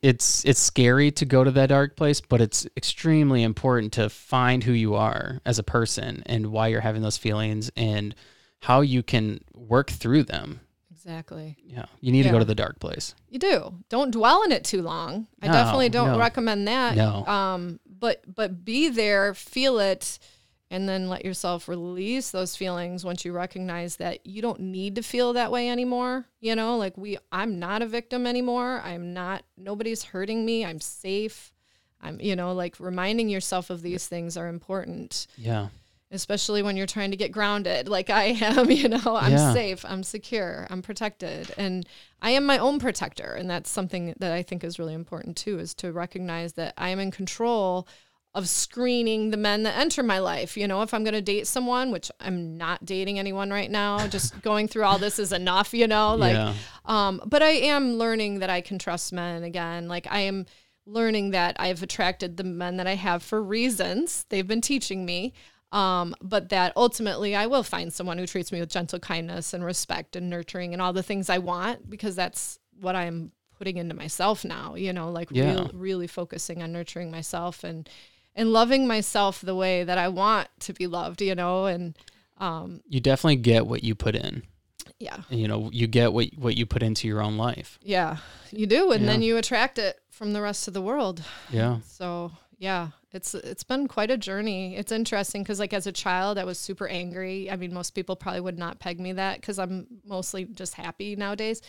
[SPEAKER 1] it's it's scary to go to that dark place, but it's extremely important to find who you are as a person and why you're having those feelings and how you can work through them.
[SPEAKER 2] Exactly.
[SPEAKER 1] Yeah. You need yeah. to go to the dark place.
[SPEAKER 2] You do. Don't dwell in it too long. I no, definitely don't no. recommend that.
[SPEAKER 1] No.
[SPEAKER 2] Um, but but be there, feel it, and then let yourself release those feelings once you recognize that you don't need to feel that way anymore you know? Like we i'm not a victim anymore. I'm not nobody's hurting me. I'm safe. I'm you know like reminding yourself of these things are important.
[SPEAKER 1] Yeah.
[SPEAKER 2] Especially when you're trying to get grounded. Like i am you know? I'm yeah. safe. I'm secure. I'm protected. And i am my own protector. And that's something that i think is really important too is to recognize that i am in control of screening the men that enter my life. You know, if I'm going to date someone, which I'm not dating anyone right now, just going through all this is enough, you know, like, yeah. um, but I am learning that I can trust men again. Like I am learning that I've attracted the men that I have for reasons they've been teaching me. Um, but that ultimately I will find someone who treats me with gentle kindness and respect and nurturing and all the things I want because that's what I'm putting into myself now, you know, like yeah. real, really focusing on nurturing myself and, and loving myself the way that I want to be loved, you know, and um,
[SPEAKER 1] you definitely get what you put in.
[SPEAKER 2] Yeah.
[SPEAKER 1] You know, you get what what you put into your own life.
[SPEAKER 2] Yeah, you do, and yeah. then you attract it from the rest of the world.
[SPEAKER 1] Yeah.
[SPEAKER 2] So yeah, it's it's been quite a journey. It's interesting because like as a child, I was super angry. I mean, most people probably would not peg me that because I'm mostly just happy nowadays.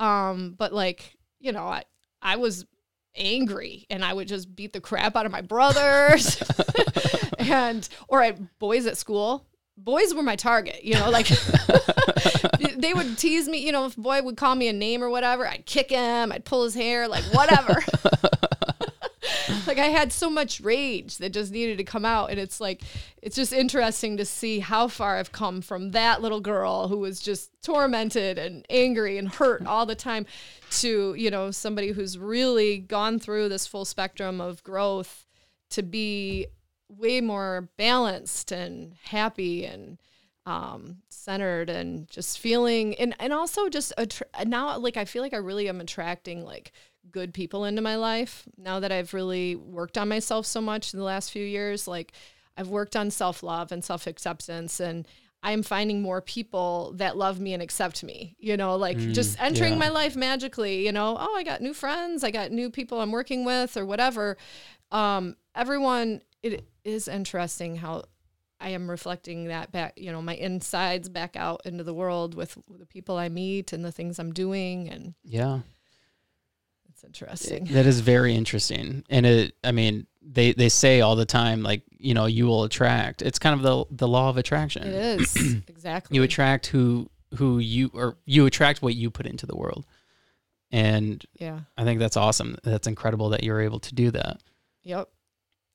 [SPEAKER 2] Um, but like you know, I I was angry and I would just beat the crap out of my brothers and or at boys at school. Boys were my target, you know, like they would tease me, you know, if boy would call me a name or whatever, I'd kick him, I'd pull his hair, like whatever. like I had so much rage that just needed to come out. And it's like, it's just interesting to see how far I've come from that little girl who was just tormented and angry and hurt all the time to, you know, somebody who's really gone through this full spectrum of growth to be way more balanced and happy and um, centered and just feeling and and also just attra- now like I feel like I really am attracting like good people into my life now that I've really worked on myself so much in the last few years. Like I've worked on self love and self acceptance, and I'm finding more people that love me and accept me. You know, like mm, just entering yeah. my life magically. You know, oh, I got new friends, I got new people I'm working with, or whatever. Um, everyone, it is interesting how I am reflecting that back, you know, my insides back out into the world with the people I meet and the things I'm doing. And
[SPEAKER 1] Yeah.
[SPEAKER 2] It's interesting.
[SPEAKER 1] That is very interesting. And it I mean, they they say all the time like, you know, you will attract. It's kind of the the law of attraction.
[SPEAKER 2] It is. exactly.
[SPEAKER 1] You attract who who you or you attract what you put into the world. And
[SPEAKER 2] yeah.
[SPEAKER 1] I think that's awesome. That's incredible that you're able to do that.
[SPEAKER 2] Yep.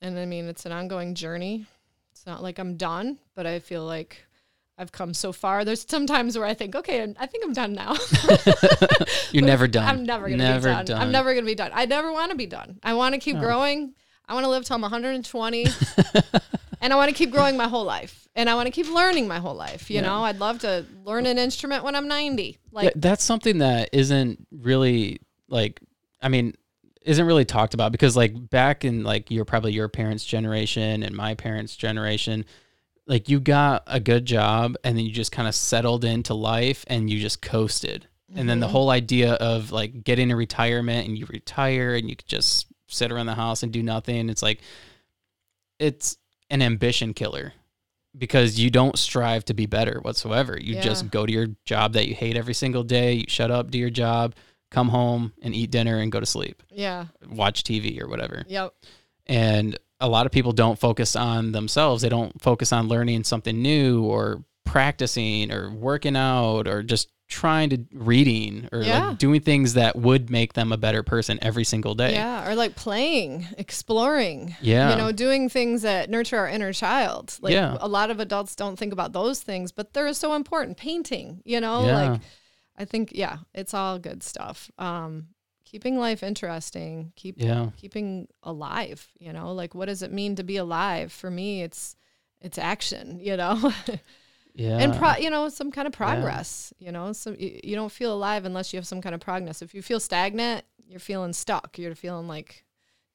[SPEAKER 2] And I mean, it's an ongoing journey. It's not like I'm done, but I feel like I've come so far. There's some times where I think, okay, I think I'm done now.
[SPEAKER 1] You're never done.
[SPEAKER 2] I'm never gonna
[SPEAKER 1] never
[SPEAKER 2] be done. I'm never gonna be done. I never want to be done. I want to keep
[SPEAKER 1] No.
[SPEAKER 2] growing. I want to live till I'm 120, and I want to keep growing my whole life, and I want to keep learning my whole life. You
[SPEAKER 1] Yeah.
[SPEAKER 2] know, I'd love to learn an instrument when I'm 90. Like,
[SPEAKER 1] Yeah, that's something that isn't really like I mean isn't really talked about because like back in like your probably your parents generation and my parents generation like you got a good job and then you just kind of settled into life and you just coasted and then the
[SPEAKER 2] Mhm.
[SPEAKER 1] whole idea of like getting a retirement and you retire and you could just sit around the house and do nothing it's like it's an ambition killer because you don't strive to be better whatsoever. You
[SPEAKER 2] Yeah.
[SPEAKER 1] just go to your job that you hate every single day. You shut up, do your job, come home and eat dinner and go to sleep,
[SPEAKER 2] yeah,
[SPEAKER 1] watch TV or whatever.
[SPEAKER 2] yep,
[SPEAKER 1] And a lot of people don't focus on themselves. They don't focus on learning something new or practicing or working out or just trying to reading or
[SPEAKER 2] Yeah.
[SPEAKER 1] like doing things that would make them a better person every single day.
[SPEAKER 2] yeah, or like playing, exploring.
[SPEAKER 1] Yeah.
[SPEAKER 2] You know, doing things that nurture our inner child. Like
[SPEAKER 1] Yeah.
[SPEAKER 2] a lot of adults don't think about those things, but they're so important. Painting, you know,
[SPEAKER 1] Yeah.
[SPEAKER 2] like I think, yeah, it's all good stuff. Um, keeping life interesting, keep
[SPEAKER 1] yeah.
[SPEAKER 2] keeping alive, you know, like what does it mean to be alive? For me, it's it's action, you know,
[SPEAKER 1] Yeah.
[SPEAKER 2] and pro, you know, some kind of progress, you know, so you, you don't feel alive unless you have some kind of progress. If you feel stagnant, you're feeling stuck. You're feeling like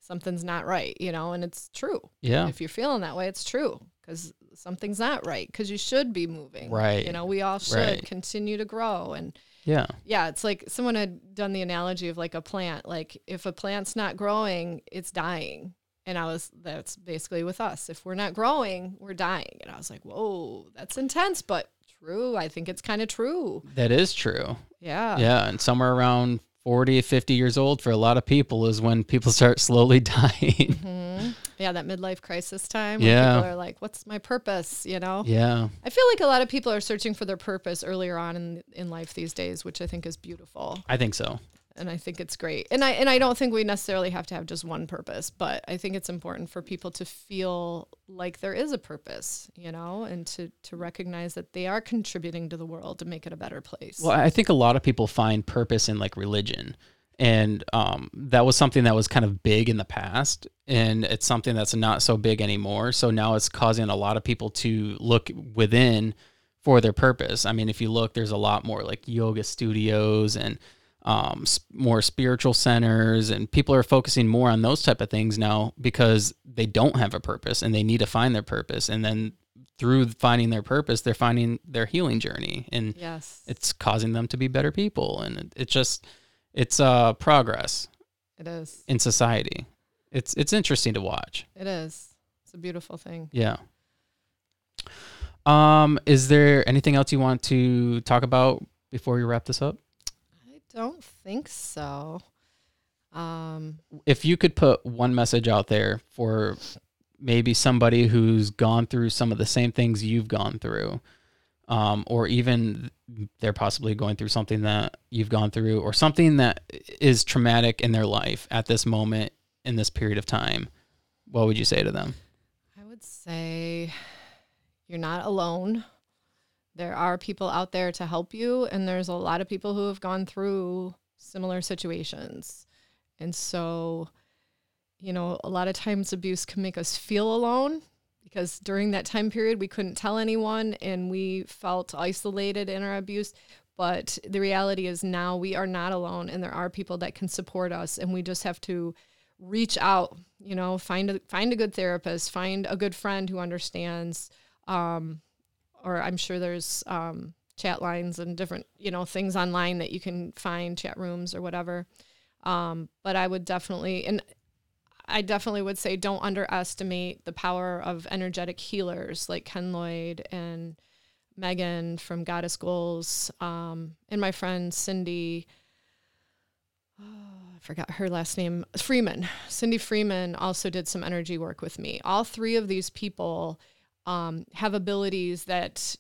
[SPEAKER 2] something's not right, you know, and it's true.
[SPEAKER 1] yeah.
[SPEAKER 2] If you're feeling that way, it's true because something's not right because you should be moving.
[SPEAKER 1] Right.
[SPEAKER 2] You know, we all should
[SPEAKER 1] Right.
[SPEAKER 2] continue to grow. And
[SPEAKER 1] Yeah.
[SPEAKER 2] yeah, it's like someone had done the analogy of like a plant. Like if a plant's not growing, it's dying. And I was, that's basically with us. If we're not growing, we're dying. And I was like, whoa, that's intense, but true. I think it's kind of true.
[SPEAKER 1] That is true.
[SPEAKER 2] Yeah.
[SPEAKER 1] Yeah, and somewhere around 40, 50 years old for a lot of people is when people start slowly dying.
[SPEAKER 2] hmm Yeah. That midlife crisis time.
[SPEAKER 1] Yeah.
[SPEAKER 2] Where people are like, what's my purpose? You know?
[SPEAKER 1] yeah.
[SPEAKER 2] I feel like a lot of people are searching for their purpose earlier on in in life these days, which I think is beautiful,
[SPEAKER 1] I think so.
[SPEAKER 2] And I think it's great. And I and I don't think we necessarily have to have just one purpose, but I think it's important for people to feel like there is a purpose, you know, and to to recognize that they are contributing to the world to make it a better place.
[SPEAKER 1] Well, I think a lot of people find purpose in like religion. And um, that was something that was kind of big in the past, and it's something that's not so big anymore. So now it's causing a lot of people to look within for their purpose. I mean, if you look, there's a lot more like yoga studios and um, more spiritual centers, and people are focusing more on those type of things now because they don't have a purpose and they need to find their purpose. And then through finding their purpose, they're finding their healing journey, and
[SPEAKER 2] yes,
[SPEAKER 1] it's causing them to be better people and it, it's just it's uh progress
[SPEAKER 2] it is.
[SPEAKER 1] in society it's it's interesting to watch
[SPEAKER 2] It is. It's a beautiful thing.
[SPEAKER 1] yeah um is there anything else you want to talk about before we wrap this up
[SPEAKER 2] don't think so. Um,
[SPEAKER 1] if you could put one message out there for maybe somebody who's gone through some of the same things you've gone through um, or even they're possibly going through something that you've gone through or something that is traumatic in their life at this moment in this period of time what would you say to them
[SPEAKER 2] I would say you're not alone. There are people out there to help you, and there's a lot of people who have gone through similar situations. And so, you know, a lot of times abuse can make us feel alone because during that time period, we couldn't tell anyone and we felt isolated in our abuse. But the reality is now we are not alone, and there are people that can support us, and we just have to reach out you know find a find a good therapist find a good friend who understands um or i'm sure there's um chat lines and different you know things online that you can find chat rooms or whatever um but i would definitely and I definitely would say don't underestimate the power of energetic healers like Ken Lloyd and Megan from Goddess Goals, um, and my friend Cindy. Oh, I forgot her last name. Freeman. Cindy Freeman also did some energy work with me. All three of these people um, have abilities that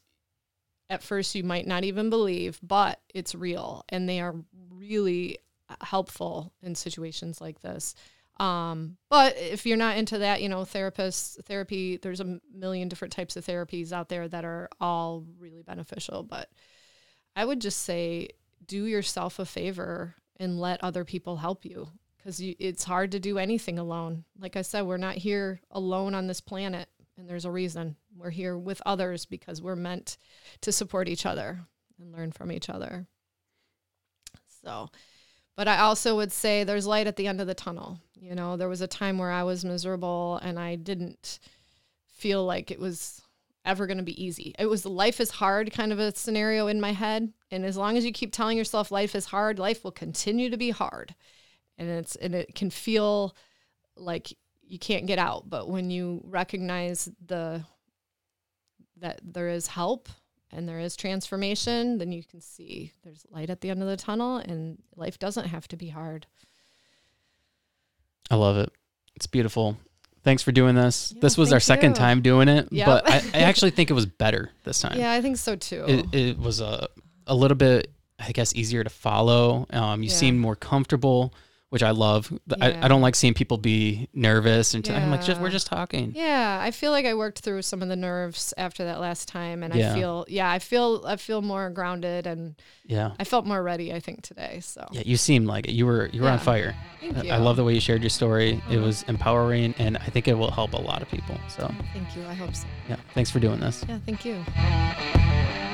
[SPEAKER 2] at first you might not even believe, but it's real and they are really helpful in situations like this. Um, but if you're not into that, you know, therapists, therapy, there's a million different types of therapies out there that are all really beneficial. But I would just say do yourself a favor and let other people help you because it's hard to do anything alone. Like I said, we're not here alone on this planet, and there's a reason. We're here with others because we're meant to support each other and learn from each other. So, but I also would say there's light at the end of the tunnel. You know, there was a time where I was miserable and I didn't feel like it was ever going to be easy. It was life is hard kind of a scenario in my head. And as long as you keep telling yourself life is hard, life will continue to be hard. And it's and it can feel like you can't get out. But when you recognize the that there is help and there is transformation, then you can see there's light at the end of the tunnel and life doesn't have to be hard.
[SPEAKER 1] I love it. It's beautiful. Thanks for doing this. Yeah, this was our second you. time doing it, yep. but I, I, actually think it was better this time.
[SPEAKER 2] Yeah, I think so too.
[SPEAKER 1] It, it was a, a little bit, I guess, easier to follow. Um, you yeah. seemed more comfortable which I love. Yeah. I, I don't like seeing people be nervous and yeah. I'm like, just we're just talking.
[SPEAKER 2] Yeah, I feel like I worked through some of the nerves after that last time, and yeah. I feel yeah, I feel I feel more grounded and
[SPEAKER 1] yeah,
[SPEAKER 2] I felt more ready. I think today. So
[SPEAKER 1] yeah, you seem like it. You were you were on fire.
[SPEAKER 2] Thank you.
[SPEAKER 1] I love the way you shared your story. It was empowering, and I think it will help a lot of people. So
[SPEAKER 2] thank you. I hope so.
[SPEAKER 1] Yeah, thanks for doing this.
[SPEAKER 2] Yeah, thank you.